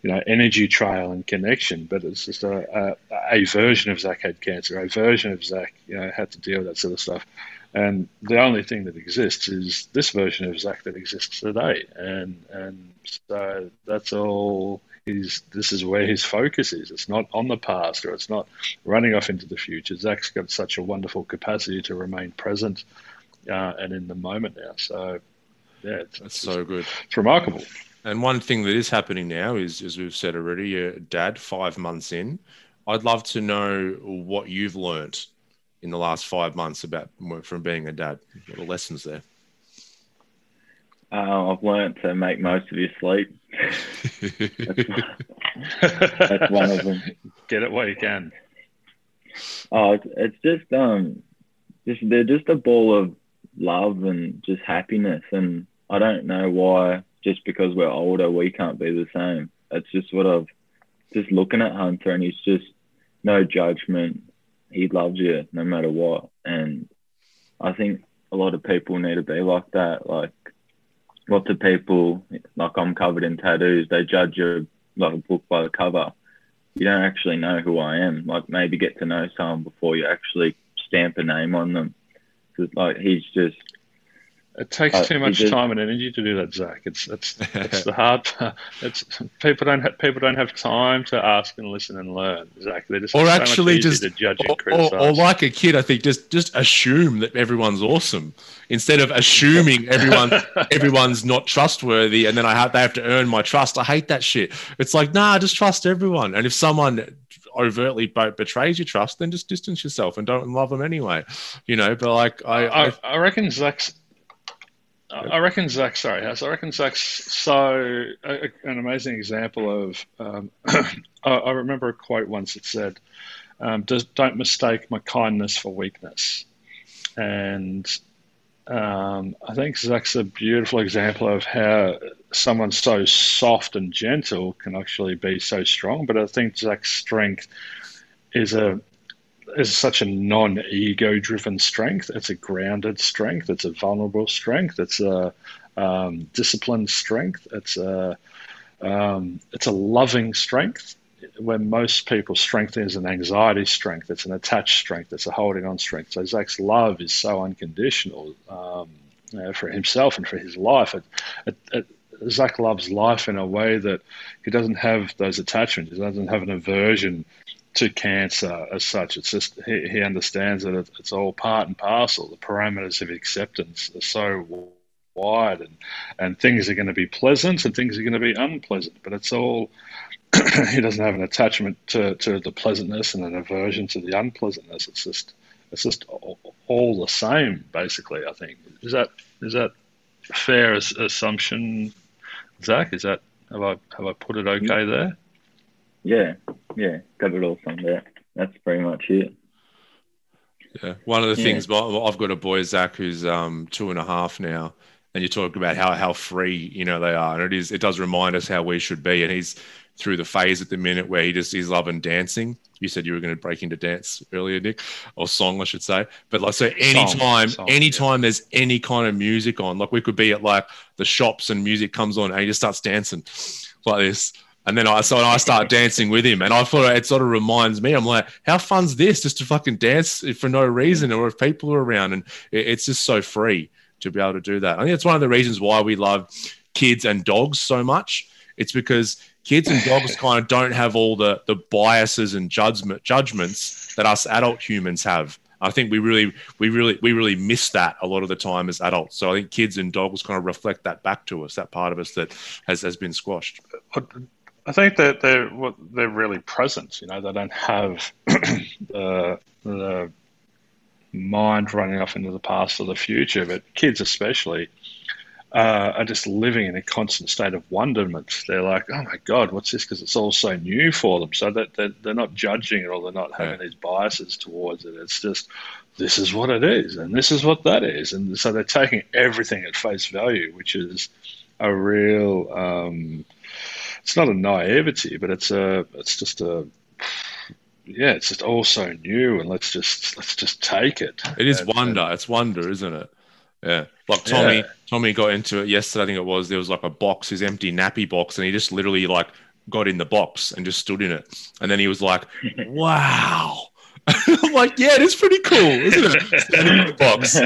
you know energy trail and connection. But it's just a, a, a version of Zach had cancer, a version of Zach you know had to deal with that sort of stuff. And the only thing that exists is this version of Zach that exists today, and and so that's all he's this is where his focus is. It's not on the past or it's not running off into the future. Zach's got such a wonderful capacity to remain present uh, and in the moment now. So yeah, it's, That's it's, so good. it's remarkable. And one thing that is happening now is, as we've said already, your dad, five months in. I'd love to know what you've learnt in the last five months about from being a dad. What are the lessons there? Uh, I've learned to make most of your sleep. That's one of them. Get it while you can. Oh, it's, it's just um, just they're just a ball of love and just happiness, and I don't know why. Just because we're older, we can't be the same. It's just what I've just looking at Hunter, and he's just no judgment. He loves you no matter what, and I think a lot of people need to be like that. Like lots of people, like I'm covered in tattoos, they judge you like a book by the cover. You don't actually know who I am. Like maybe get to know someone before you actually stamp a name on them. Like he's just It takes Uh, too much did- time and energy to do that, Zach. It's it's it's the hard. part. It's people don't have, people don't have time to ask and listen and learn. Zach, they're just Or so actually easier just- to judge Or, and criticize. or, or like a kid, I think just just assume that everyone's awesome instead of assuming everyone everyone's not trustworthy, and then I have they have to earn my trust. I hate that shit. It's like nah, just trust everyone, and if someone overtly bo- betrays your trust, then just distance yourself and don't love them anyway. You know, but like I, I I, I reckon Zach's. I reckon Zach. Sorry, House. I reckon Zach's so an amazing example of. Um, I, I remember a quote once that said, um, "Does don't mistake my kindness for weakness," and um, I think Zach's a beautiful example of how someone so soft and gentle can actually be so strong. But I think Zach's strength is a is such a non-ego driven strength. It's a grounded strength. It's a vulnerable strength. It's a um, disciplined strength. It's a um, it's a loving strength. When most people's strength is an anxiety strength, it's an attached strength, it's a holding on strength. So Zach's love is so unconditional um, you know, for himself and for his life. It, it, it, Zach loves life in a way that he doesn't have those attachments. He doesn't have an aversion to cancer as such. It's just he, he understands that it, it's all part and parcel. The parameters of acceptance are so wide, and and things are going to be pleasant and things are going to be unpleasant. But it's all he doesn't have an attachment to, to the pleasantness and an aversion to the unpleasantness. It's just it's just all, all the same, basically. I think is that is that fair as, assumption, Zach? Is that have I have I put it okay there? Yeah, yeah, got it all from there. That's pretty much it. Yeah. One of the Yeah. things, I've got a boy, Zach, who's um, two and a half now, and you talk about how how free you know they are, and it is it does remind us how we should be. And he's through the phase at the minute where he just he's loving dancing. You said you were going to break into dance earlier, Nick, or song, I should say. But like, so anytime, song, anytime there's any kind of music on, like we could be at like the shops and music comes on, and he just starts dancing like this. And then I so I start dancing with him, and I thought it sort of reminds me. I'm like, how fun's this? Just to fucking dance for no reason, or if people are around, and it- it's just so free to be able to do that. I think it's one of the reasons why we love kids and dogs so much. It's because kids and dogs kind of don't have all the the biases and judgment judgments that us adult humans have. I think we really, we really, we really miss that a lot of the time as adults. So I think kids and dogs kind of reflect that back to us, that part of us that has, has been squashed. I think that they're what they're really present. You know, they don't have the the mind running off into the past or the future. But kids, especially, uh, are just living in a constant state of wonderment. They're like, "Oh my god, what's this?" Because it's all so new for them. So that they're, they're not judging it or they're not having these biases towards it. It's just this is what it is, and this is what that is, and so they're taking everything at face value, which is a real. Um, it's not a naivety, but it's a it's just a yeah, it's just all so new, and let's just let's just take it. It is And- wonder. It's wonder, isn't it? Yeah. Like Tommy, Yeah. Tommy got into it yesterday. I think it was. There was like a box, his empty nappy box, and he just literally like got in the box and just stood in it. And then he was like, "Wow." I'm like, yeah, it is pretty cool, isn't it? Standing in the box.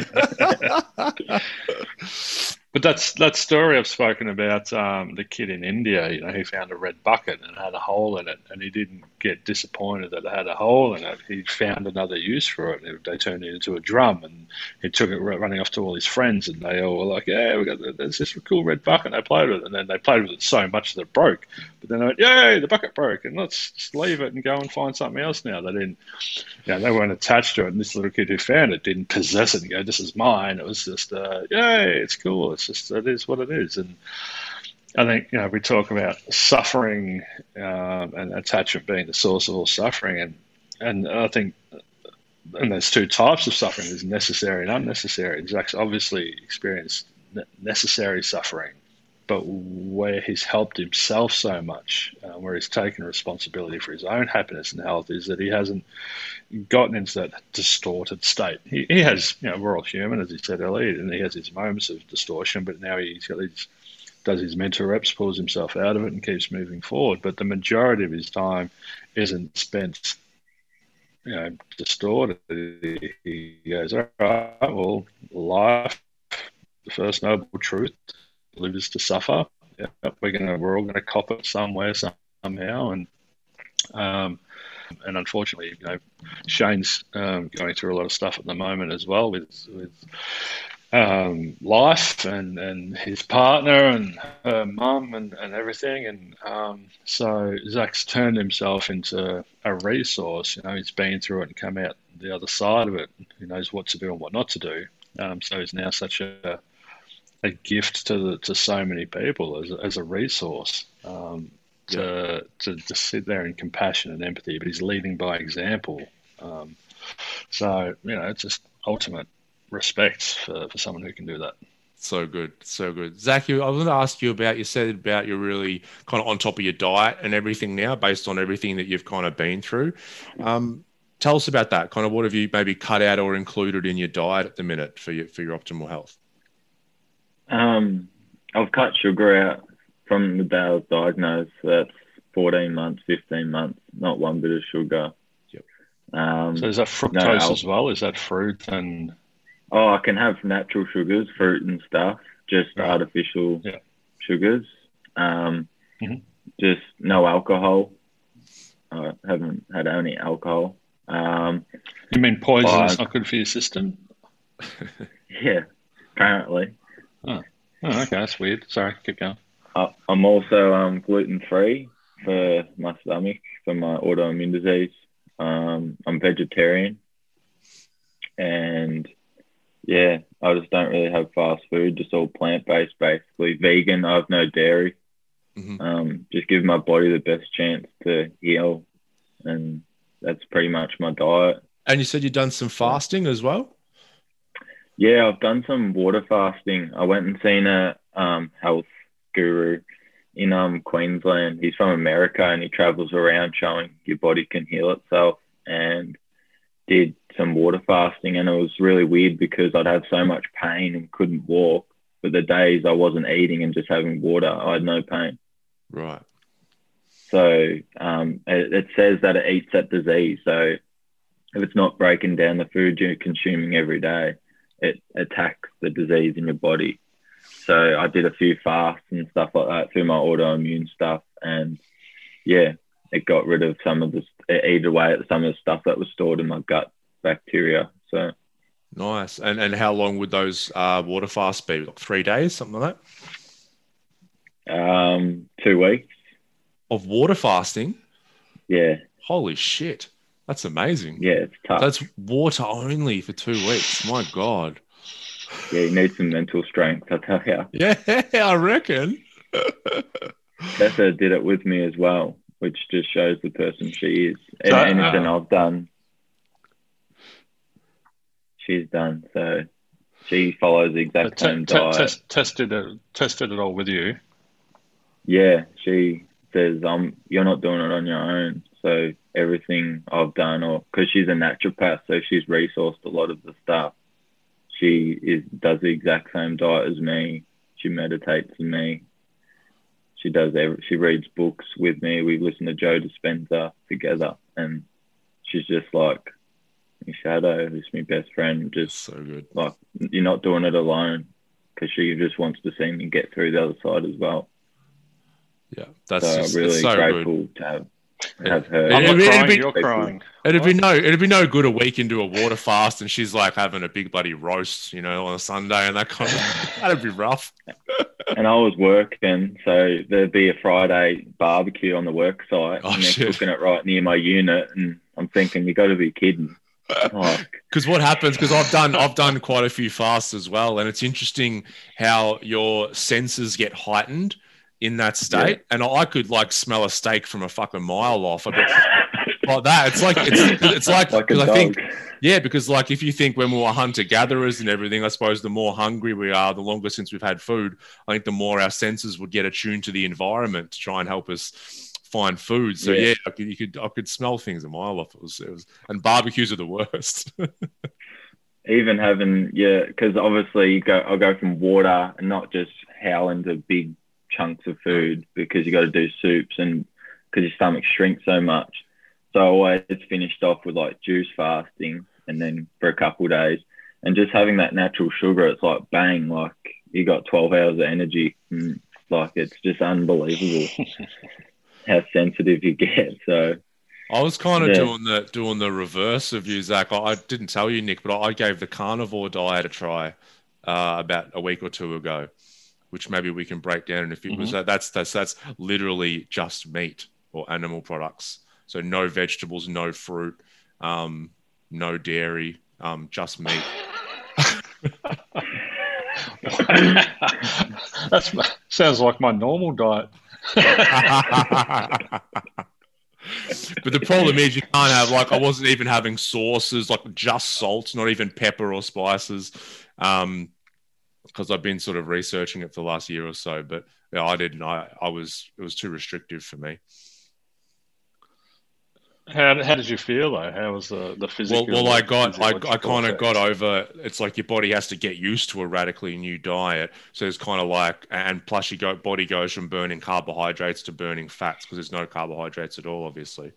But that's that story I've spoken about. Um, the kid in India, you know, he found a red bucket and had a hole in it, and he didn't get disappointed that it had a hole in it. He found another use for it. They turned it into a drum, and he took it running off to all his friends, and they all were like, "Yeah, we got there's this cool red bucket." And they played with it, and then they played with it so much that it broke. But then they went, "Yay, the bucket broke!" And let's leave it and go and find something else now. They didn't, you know, they weren't attached to it. And this little kid who found it didn't possess it and go, "This is mine." It was just, uh, "Yay, it's cool." Just it is what it is, and I think you know we talk about suffering um, and attachment being the source of all suffering, and and I think and there's two types of suffering: there's necessary and unnecessary. Zach's obviously experienced necessary suffering, but where he's helped himself so much, uh, where he's taken responsibility for his own happiness and health, is that he hasn't gotten into that distorted state. He, he has, you know, we're all human, as he said earlier, and he has his moments of distortion, but now he's got does his mental reps, pulls himself out of it, and keeps moving forward. But the majority of his time isn't spent, you know, distorted. He goes, all right, well, life, the first noble truth, live is to suffer. Yeah, we're gonna, we're all gonna cop it somewhere, somehow, and um, and unfortunately, you know, Shane's um, going through a lot of stuff at the moment as well with with um, life and, and his partner and her mum and, and everything. And um, so Zach's turned himself into a resource. You know, he's been through it and come out the other side of it. He knows what to do and what not to do. Um, so he's now such a a gift to the, to so many people as, as a resource. Um, to, to just sit there in compassion and empathy, but he's leading by example. Um, so, you know, it's just ultimate respect for, for someone who can do that. So good, so good. Zach, you, I was going to ask you about, you said about you're really kind of on top of your diet and everything now based on everything that you've kind of been through. Um, tell us about that. Kind of what have you maybe cut out or included in your diet at the minute for your, for your optimal health? Um, I've cut sugar out from the day I was diagnosed, that's 14 months, 15 months, not one bit of sugar. Yep. Um, so is that fructose no as well? Is that fruit and? Oh, I can have natural sugars, fruit and stuff, just right. artificial yeah. sugars. Um, mm-hmm. Just no alcohol. I haven't had any alcohol. Um, you mean poison is not good for your system? yeah, apparently. Oh. oh, okay, that's weird. Sorry, keep going. I'm also um, gluten free for my stomach for my autoimmune disease. Um, I'm vegetarian, and yeah, I just don't really have fast food. Just all plant based, basically vegan. I have no dairy. Mm-hmm. Um, just give my body the best chance to heal, and that's pretty much my diet. And you said you've done some fasting as well. Yeah, I've done some water fasting. I went and seen a um, health guru in um, Queensland. He's from America and he travels around showing your body can heal itself and did some water fasting. And it was really weird because I'd have so much pain and couldn't walk. But the days I wasn't eating and just having water, I had no pain. Right. So um, it, it says that it eats that disease. So if it's not breaking down the food you're consuming every day, it attacks the disease in your body. So I did a few fasts and stuff like that through my autoimmune stuff, and yeah, it got rid of some of the it ate away at some of the stuff that was stored in my gut bacteria. So nice. And and how long would those uh, water fasts be? Like three days, something like that. Um, two weeks of water fasting. Yeah. Holy shit, that's amazing. Yeah, it's tough. That's water only for two weeks. My God. Yeah, you need some mental strength, I tell you. Yeah, I reckon. Tessa did it with me as well, which just shows the person she is. So, anything uh, I've done, she's done. So she follows the exact t- same t- diet. T- tested it, tested it all with you. Yeah, she says, "Um, you're not doing it on your own." So everything I've done, or because she's a naturopath, so she's resourced a lot of the stuff she is does the exact same diet as me. She meditates with me. She does every, she reads books with me. We listen to Joe Dispenza together, and she's just like my shadow. Who's my best friend. Just so good. Like you're not doing it alone. because she just wants to see me get through the other side as well. Yeah, that's So just, really so grateful good. to have have her. Yeah, I'm it'd not be- it'd be- you're crying. It'd be no, it'd be no good a week into a water fast, and she's like having a big bloody roast, you know, on a Sunday, and that kind of that'd be rough. and I was working, so there'd be a Friday barbecue on the work site, Oh, and they're shit. cooking it right near my unit, and I'm thinking, you got to be kidding. Because what happens? Because I've done, I've done quite a few fasts as well, and it's interesting how your senses get heightened in that state. And I could like smell a steak from a fucking mile off. I like that. It's like it's it's like, like I think Yeah, because like if you think when we were hunter gatherers and everything, I suppose the more hungry we are, the longer since we've had food, I think the more our senses would get attuned to the environment to try and help us find food. So yeah, Yeah. I could, you could I could smell things a mile off. It was, it was and barbecues are the worst. even having yeah, because obviously you go I'll go from water and not just howling to big chunks of food because you got to do soups and because your stomach shrinks so much. So I always finished off with like juice fasting and then for a couple of days and just having that natural sugar, it's like bang, like you got 12 hours of energy. And like it's just unbelievable how sensitive you get. So I was kind of Yeah. doing the doing the reverse of you, Zach. I, I didn't tell you, Nick, but I, I gave the carnivore diet a try uh, about a week or two ago, which maybe we can break down in a few. because that- That's that's that's literally just meat or animal products. So no vegetables, no fruit, um, no dairy, um, just meat. that sounds like my normal diet. but the problem is you can't have like I wasn't even having sauces like just salt, not even pepper or spices, um, because I've been sort of researching it for the last year or so. But yeah, I didn't. I I was it was too restrictive for me. How, how did you feel though? How was the the physical? well, I got, I, I kind of got over. It's like your body has to get used to a radically new diet. So it's kind of like, and plus your go, body goes from burning carbohydrates to burning fats because there's no carbohydrates at all, obviously.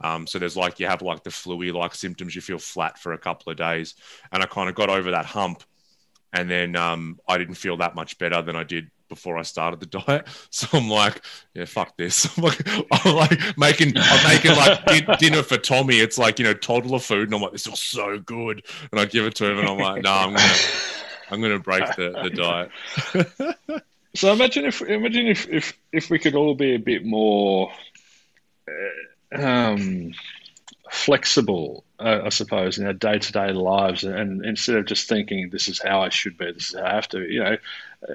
Um, so there's like you have like the flu like symptoms. You feel flat for a couple of days, and I kind of got over that hump, and then um, I didn't feel that much better than I did before I started the diet. So I'm like, yeah, fuck this. I'm like, I'm like making, I'm making like din- dinner for Tommy. It's like you know toddler food, and I'm like, this is so good, and I give it to him, and I'm like, no, I'm gonna, I'm gonna break the, the diet. So imagine if imagine if if if we could all be a bit more uh, um, flexible, uh, I suppose, in our day to day lives, and instead of just thinking this is how I should be, this is how I have to, you know. Uh,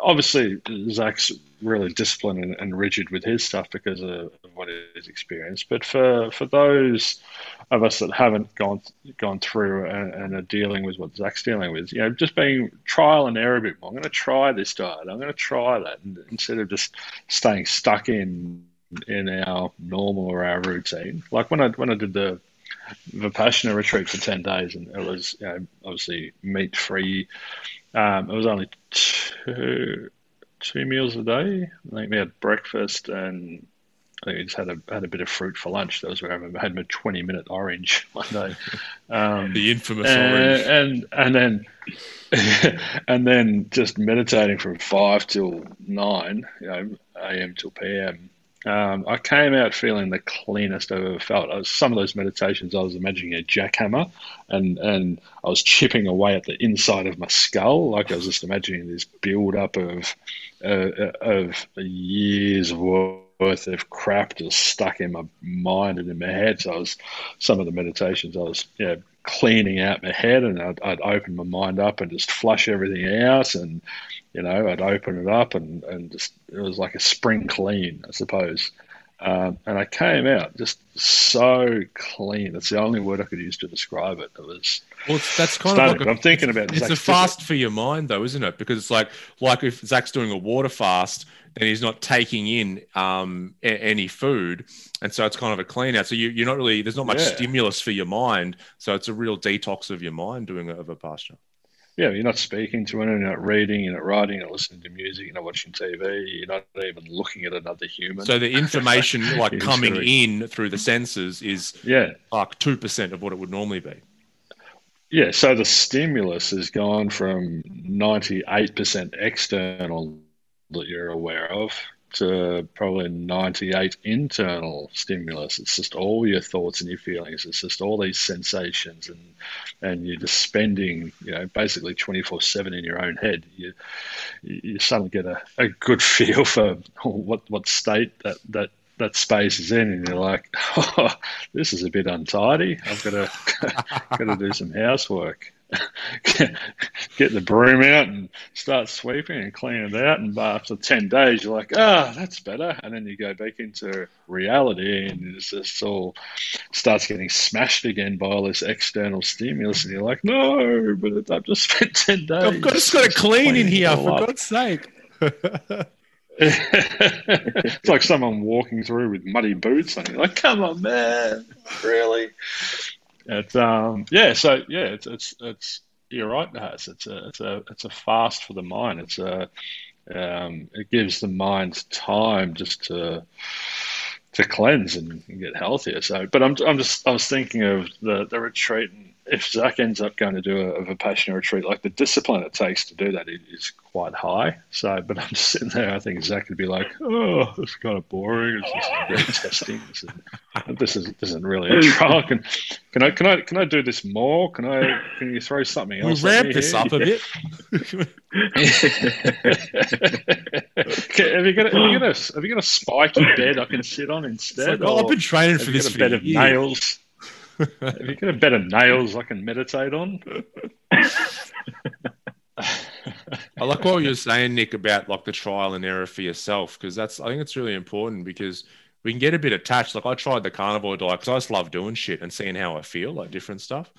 obviously, Zach's really disciplined and, and rigid with his stuff because of what he's experienced. But for for those of us that haven't gone gone through and, and are dealing with what Zach's dealing with, you know, just being trial and error a bit more. I'm going to try this diet. I'm going to try that and instead of just staying stuck in in our normal or our routine. Like when I when I did the Vipassana retreat for ten days, and it was you know, obviously meat free. Um, it was only two two meals a day. I think we had breakfast and I think we just had a had a bit of fruit for lunch. That was where I remember had my twenty minute orange one day. Um, The infamous uh, orange. and and then and then just meditating from five till nine, you know, a.m. till p.m. Um, I came out feeling the cleanest I've ever felt. Was, some of those meditations, I was imagining a jackhammer, and and I was chipping away at the inside of my skull, like I was just imagining this build up of uh, of years worth of crap just stuck in my mind and in my head. So I was some of the meditations I was know, cleaning out my head, and I'd, I'd open my mind up and just flush everything out, and you know I'd open it up and and just it was like a spring clean, I suppose. Um, and I came out just so clean. That's the only word I could use to describe it. It was Well, it's, that's kind stunning. of like But I'm thinking about It's a fast for your mind, though, isn't it? Because it's like, like if Zach's doing a water fast, then he's not taking in um, a- any food, and so it's kind of a clean out. So you, you're not really there's not much Yeah. stimulus for your mind, so it's a real detox of your mind doing a, Vipassana. Yeah, you're not speaking to anyone, you're not reading, you're not writing, you're not listening to music, you're not watching TV, you're not even looking at another human. So the information like coming in through the senses is yeah, like two percent of what it would normally be. Yeah, so the stimulus has gone from 98% external that you're aware of to probably 98 internal stimulus. It's just all your thoughts and your feelings. It's just all these sensations, and and you're just spending, you know, basically 24/7 in your own head. You you suddenly get a, a good feel for what what state that that that space is in, and you're like, oh, this is a bit untidy. I've got to got to do some housework. get the broom out and start sweeping and cleaning it out. And after 10 days, you're like, ah, oh, that's better. And then you go back into reality and it's just all starts getting smashed again by all this external stimulus. And you're like, no, but I've just spent 10 days. I've got, just got to clean in here, for. God's sake. it's like someone walking through with muddy boots, and you're like, "Come on, man, really?" It's um, yeah. So yeah, it's it's it's you're right. It's a it's a it's a fast for the mind. It's a um, it gives the mind time just to to cleanse and, and get healthier. So, but I'm I'm just I was thinking of the the retreat and if Zach ends up going to do a, a Vipassana retreat, like the discipline it takes to do that is quite high. So, but I'm just sitting there, I think Zach would be like, oh, this is kind of boring. It's just testing. This, is, this, is, this isn't really a trial. Can, can I can I can I do this more? Can I can you throw something else? We'll ramp this here? up a bit. have you got a, have you got a have you got a spiky bed I can sit on instead? Like, oh, I've been training for this. a bed of nails. Have you got a bed of nails I can meditate on? I like what you're saying, Nick, about like the trial and error for yourself, because that's I think it's really important because we can get a bit attached. Like I tried the carnivore diet because I just love doing shit and seeing how I feel, like different stuff.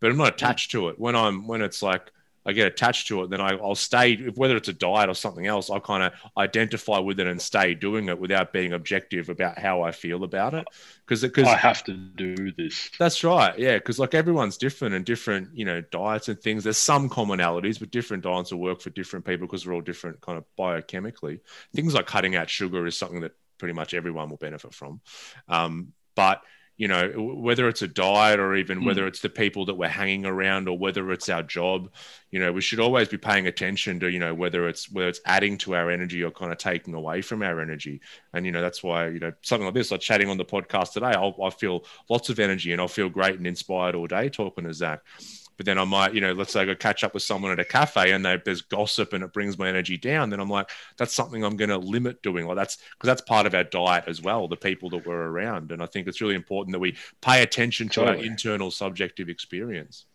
But I'm not attached to it. When I'm when it's like I get attached to it, then I, will stay, whether it's a diet or something else, I'll kind of identify with it and stay doing it without being objective about how I feel about it. Because because I have to do this. That's right. Yeah. Because like everyone's different and different, you know, diets and things. There's some commonalities, but different diets will work for different people because we're all different kind of biochemically. Things like cutting out sugar is something that pretty much everyone will benefit from. Um, but you know, whether it's a diet or even mm. whether it's the people that we're hanging around or whether it's our job, you know, we should always be paying attention to, you know, whether it's whether it's adding to our energy or kind of taking away from our energy. And you know, that's why you know something like this, like chatting on the podcast today, I'll, I feel lots of energy and I'll feel great and inspired all day talking to Zach but then I might, you know, let's say I go catch up with someone at a cafe and they, there's gossip and it brings my energy down. Then I'm like, that's something I'm going to limit doing. Like that's because that's part of our diet as well, the people that we're around. And I think it's really important that we pay attention to totally. our internal subjective experience.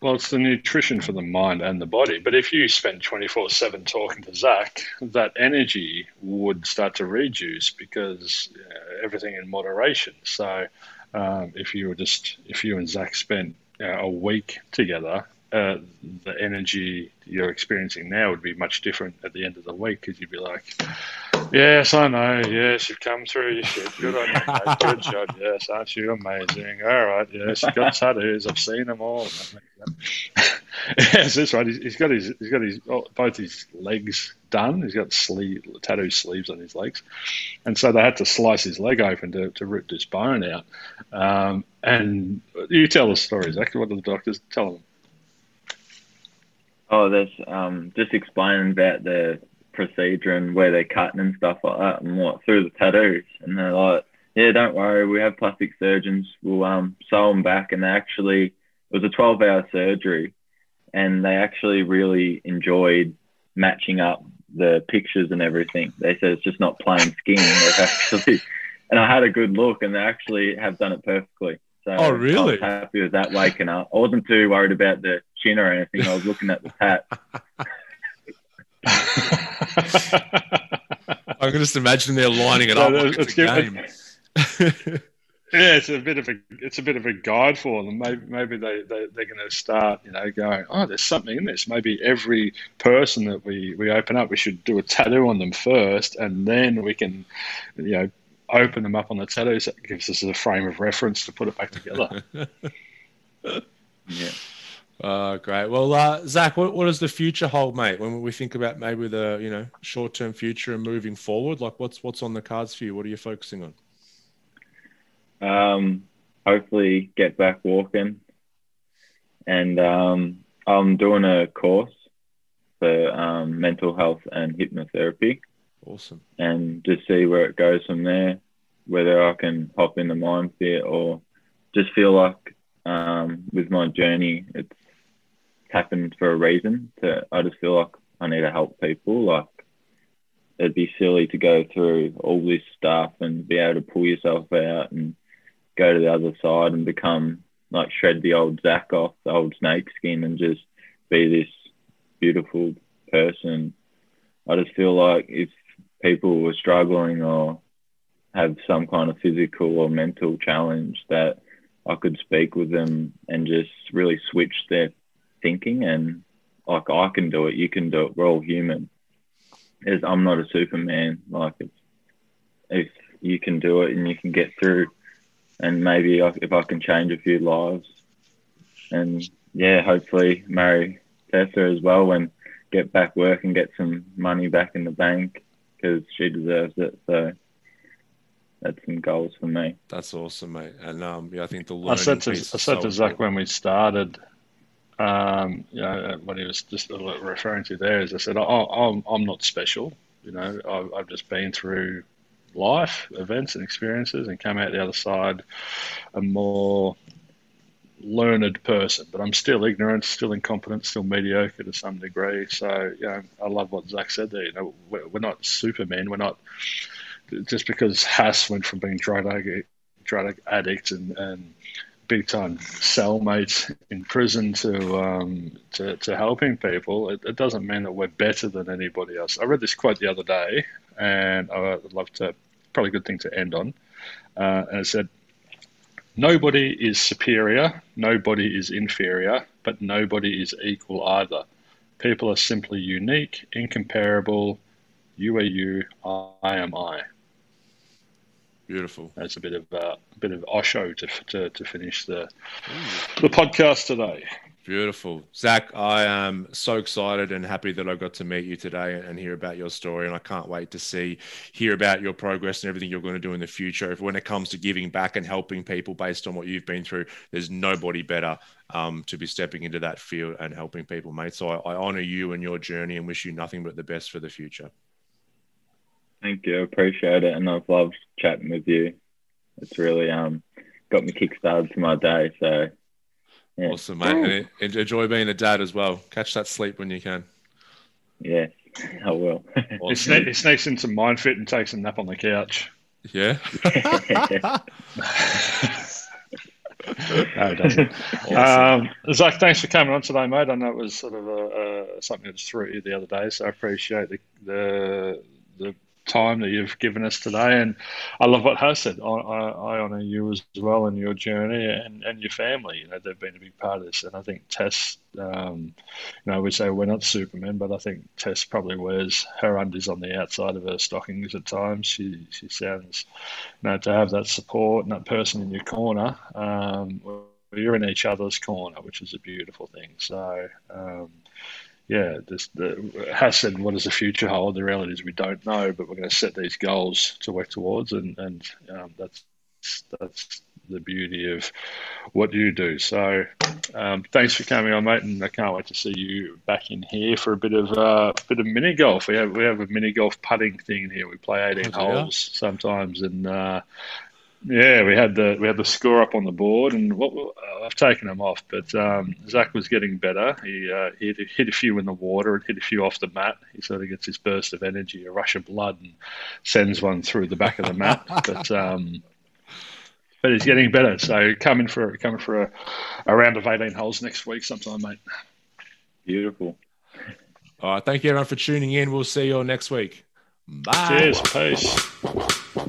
Well, it's the nutrition for the mind and the body. But if you spend 24 7 talking to Zach, that energy would start to reduce because uh, everything in moderation. So, um, if you were just if you and Zach spent uh, a week together, uh, the energy you're experiencing now would be much different at the end of the week because you'd be like, "Yes, I know. Yes, you've come through your shit. Good on you, mate. Good job. Yes, aren't you amazing? All right. Yes, you've got tattoos. I've seen them all. yes, that's right. He's, he's got his he's got his oh, both his legs done. He's got sleeve tattoo sleeves on his legs, and so they had to slice his leg open to, to rip this bone out. Um, and you tell the story, exactly what did the doctors tell them? Oh, that's um, just explaining about the procedure and where they're cutting and stuff like that, and what through the tattoos. And they're like, "Yeah, don't worry, we have plastic surgeons. We'll um, sew them back." And they actually, it was a 12-hour surgery, and they actually really enjoyed matching up the pictures and everything. They said it's just not plain skin. They've actually, and I had a good look, and they actually have done it perfectly. So oh, really? I was happy with that waking up. I wasn't too worried about the chin or anything. I was looking at the tat. I can just imagine they're lining it up. like it's a game. yeah, it's a bit of a it's a bit of a guide for them. Maybe maybe they, they they're going to start you know going oh there's something in this. Maybe every person that we we open up we should do a tattoo on them first, and then we can you know open them up on the tattoos. That gives us a frame of reference to put it back together. yeah. Uh, great. Well, uh, Zach, what, what does the future hold, mate? When we think about maybe the you know short term future and moving forward, like what's what's on the cards for you? What are you focusing on? Um, hopefully get back walking. and um, I'm doing a course for um, mental health and hypnotherapy, Awesome. and just see where it goes from there. Whether I can hop in the mind fit or just feel like um, with my journey, it's happened for a reason. To I just feel like I need to help people. Like it'd be silly to go through all this stuff and be able to pull yourself out and go to the other side and become like shred the old Zach off the old snake skin and just be this beautiful person. I just feel like if people were struggling or have some kind of physical or mental challenge that I could speak with them and just really switch their thinking and like I can do it, you can do it. We're all human. Is I'm not a superman. Like it's, if you can do it and you can get through, and maybe I, if I can change a few lives, and yeah, hopefully marry Tessa as well and get back work and get some money back in the bank because she deserves it. So that's some goals for me. That's awesome, mate. And um, yeah, I think the I said to I piece is said so to Zach important. when we started, um, you know, what he was just referring to there is I said, oh, I'm I'm not special. You know, I've, I've just been through life events and experiences and come out the other side a more learned person, but I'm still ignorant, still incompetent, still mediocre to some degree. So, you know, I love what Zach said there. You know, we're, we're not supermen. We're not just because Haas went from being drug addict, drug addict and, and big time cellmates in prison to um, to, to helping people. It, it doesn't mean that we're better than anybody else. I read this quote the other day, and I'd love to probably a good thing to end on. Uh, and it said, Nobody is superior, nobody is inferior, but nobody is equal either. People are simply unique, incomparable. You are you, I am I. Beautiful. That's a bit of uh, a bit of Osho to, to, to finish the the podcast today. Beautiful. Zach, I am so excited and happy that I got to meet you today and hear about your story. And I can't wait to see, hear about your progress and everything you're going to do in the future. If when it comes to giving back and helping people based on what you've been through, there's nobody better um, to be stepping into that field and helping people, mate. So I, I honor you and your journey and wish you nothing but the best for the future. Thank you. I appreciate it. And I've loved chatting with you. It's really um got me kick-started to my day. So yeah. Awesome, mate. And enjoy being a dad as well. Catch that sleep when you can. Yeah, I will. He, Awesome. sne- he sneaks into MindFit and takes a nap on the couch. Yeah. No, he doesn't. Awesome. Um, Zach, thanks for coming on today, mate. I know it was sort of a, a, something that just threw at you the other day, so I appreciate the, the the time that you've given us today. And I love what Has said. I, I, I honour you as well and your journey and, and your family. You know, they've been a big part of this. And I think Tess, um, you know, we say we're not Supermen, but I think Tess probably wears her undies on the outside of her stockings at times. She she sounds, you know, to have that support and that person in your corner. Um, you're in each other's corner, which is a beautiful thing. So, um, yeah, this the, has said, what does the future hold? The reality is we don't know, but we're going to set these goals to work towards, and and um, that's that's the beauty of what you do. So, um, thanks for coming on, mate, and I can't wait to see you back in here for a bit of uh, bit of mini golf. We have we have a mini golf putting thing in here. We play eighteen holes sometimes, and uh, yeah, we had the we had the score up on the board, and what uh, I've taken him off, but um, Zach was getting better. He uh, he hit, hit a few in the water and hit a few off the mat. He sort of gets his burst of energy, a rush of blood, and sends one through the back of the mat. but um, but he's getting better. So coming for coming for a, a round of eighteen holes next week sometime, mate. Beautiful. All right. Thank you, everyone, for tuning in. We'll see you all next week. Bye. Cheers, peace.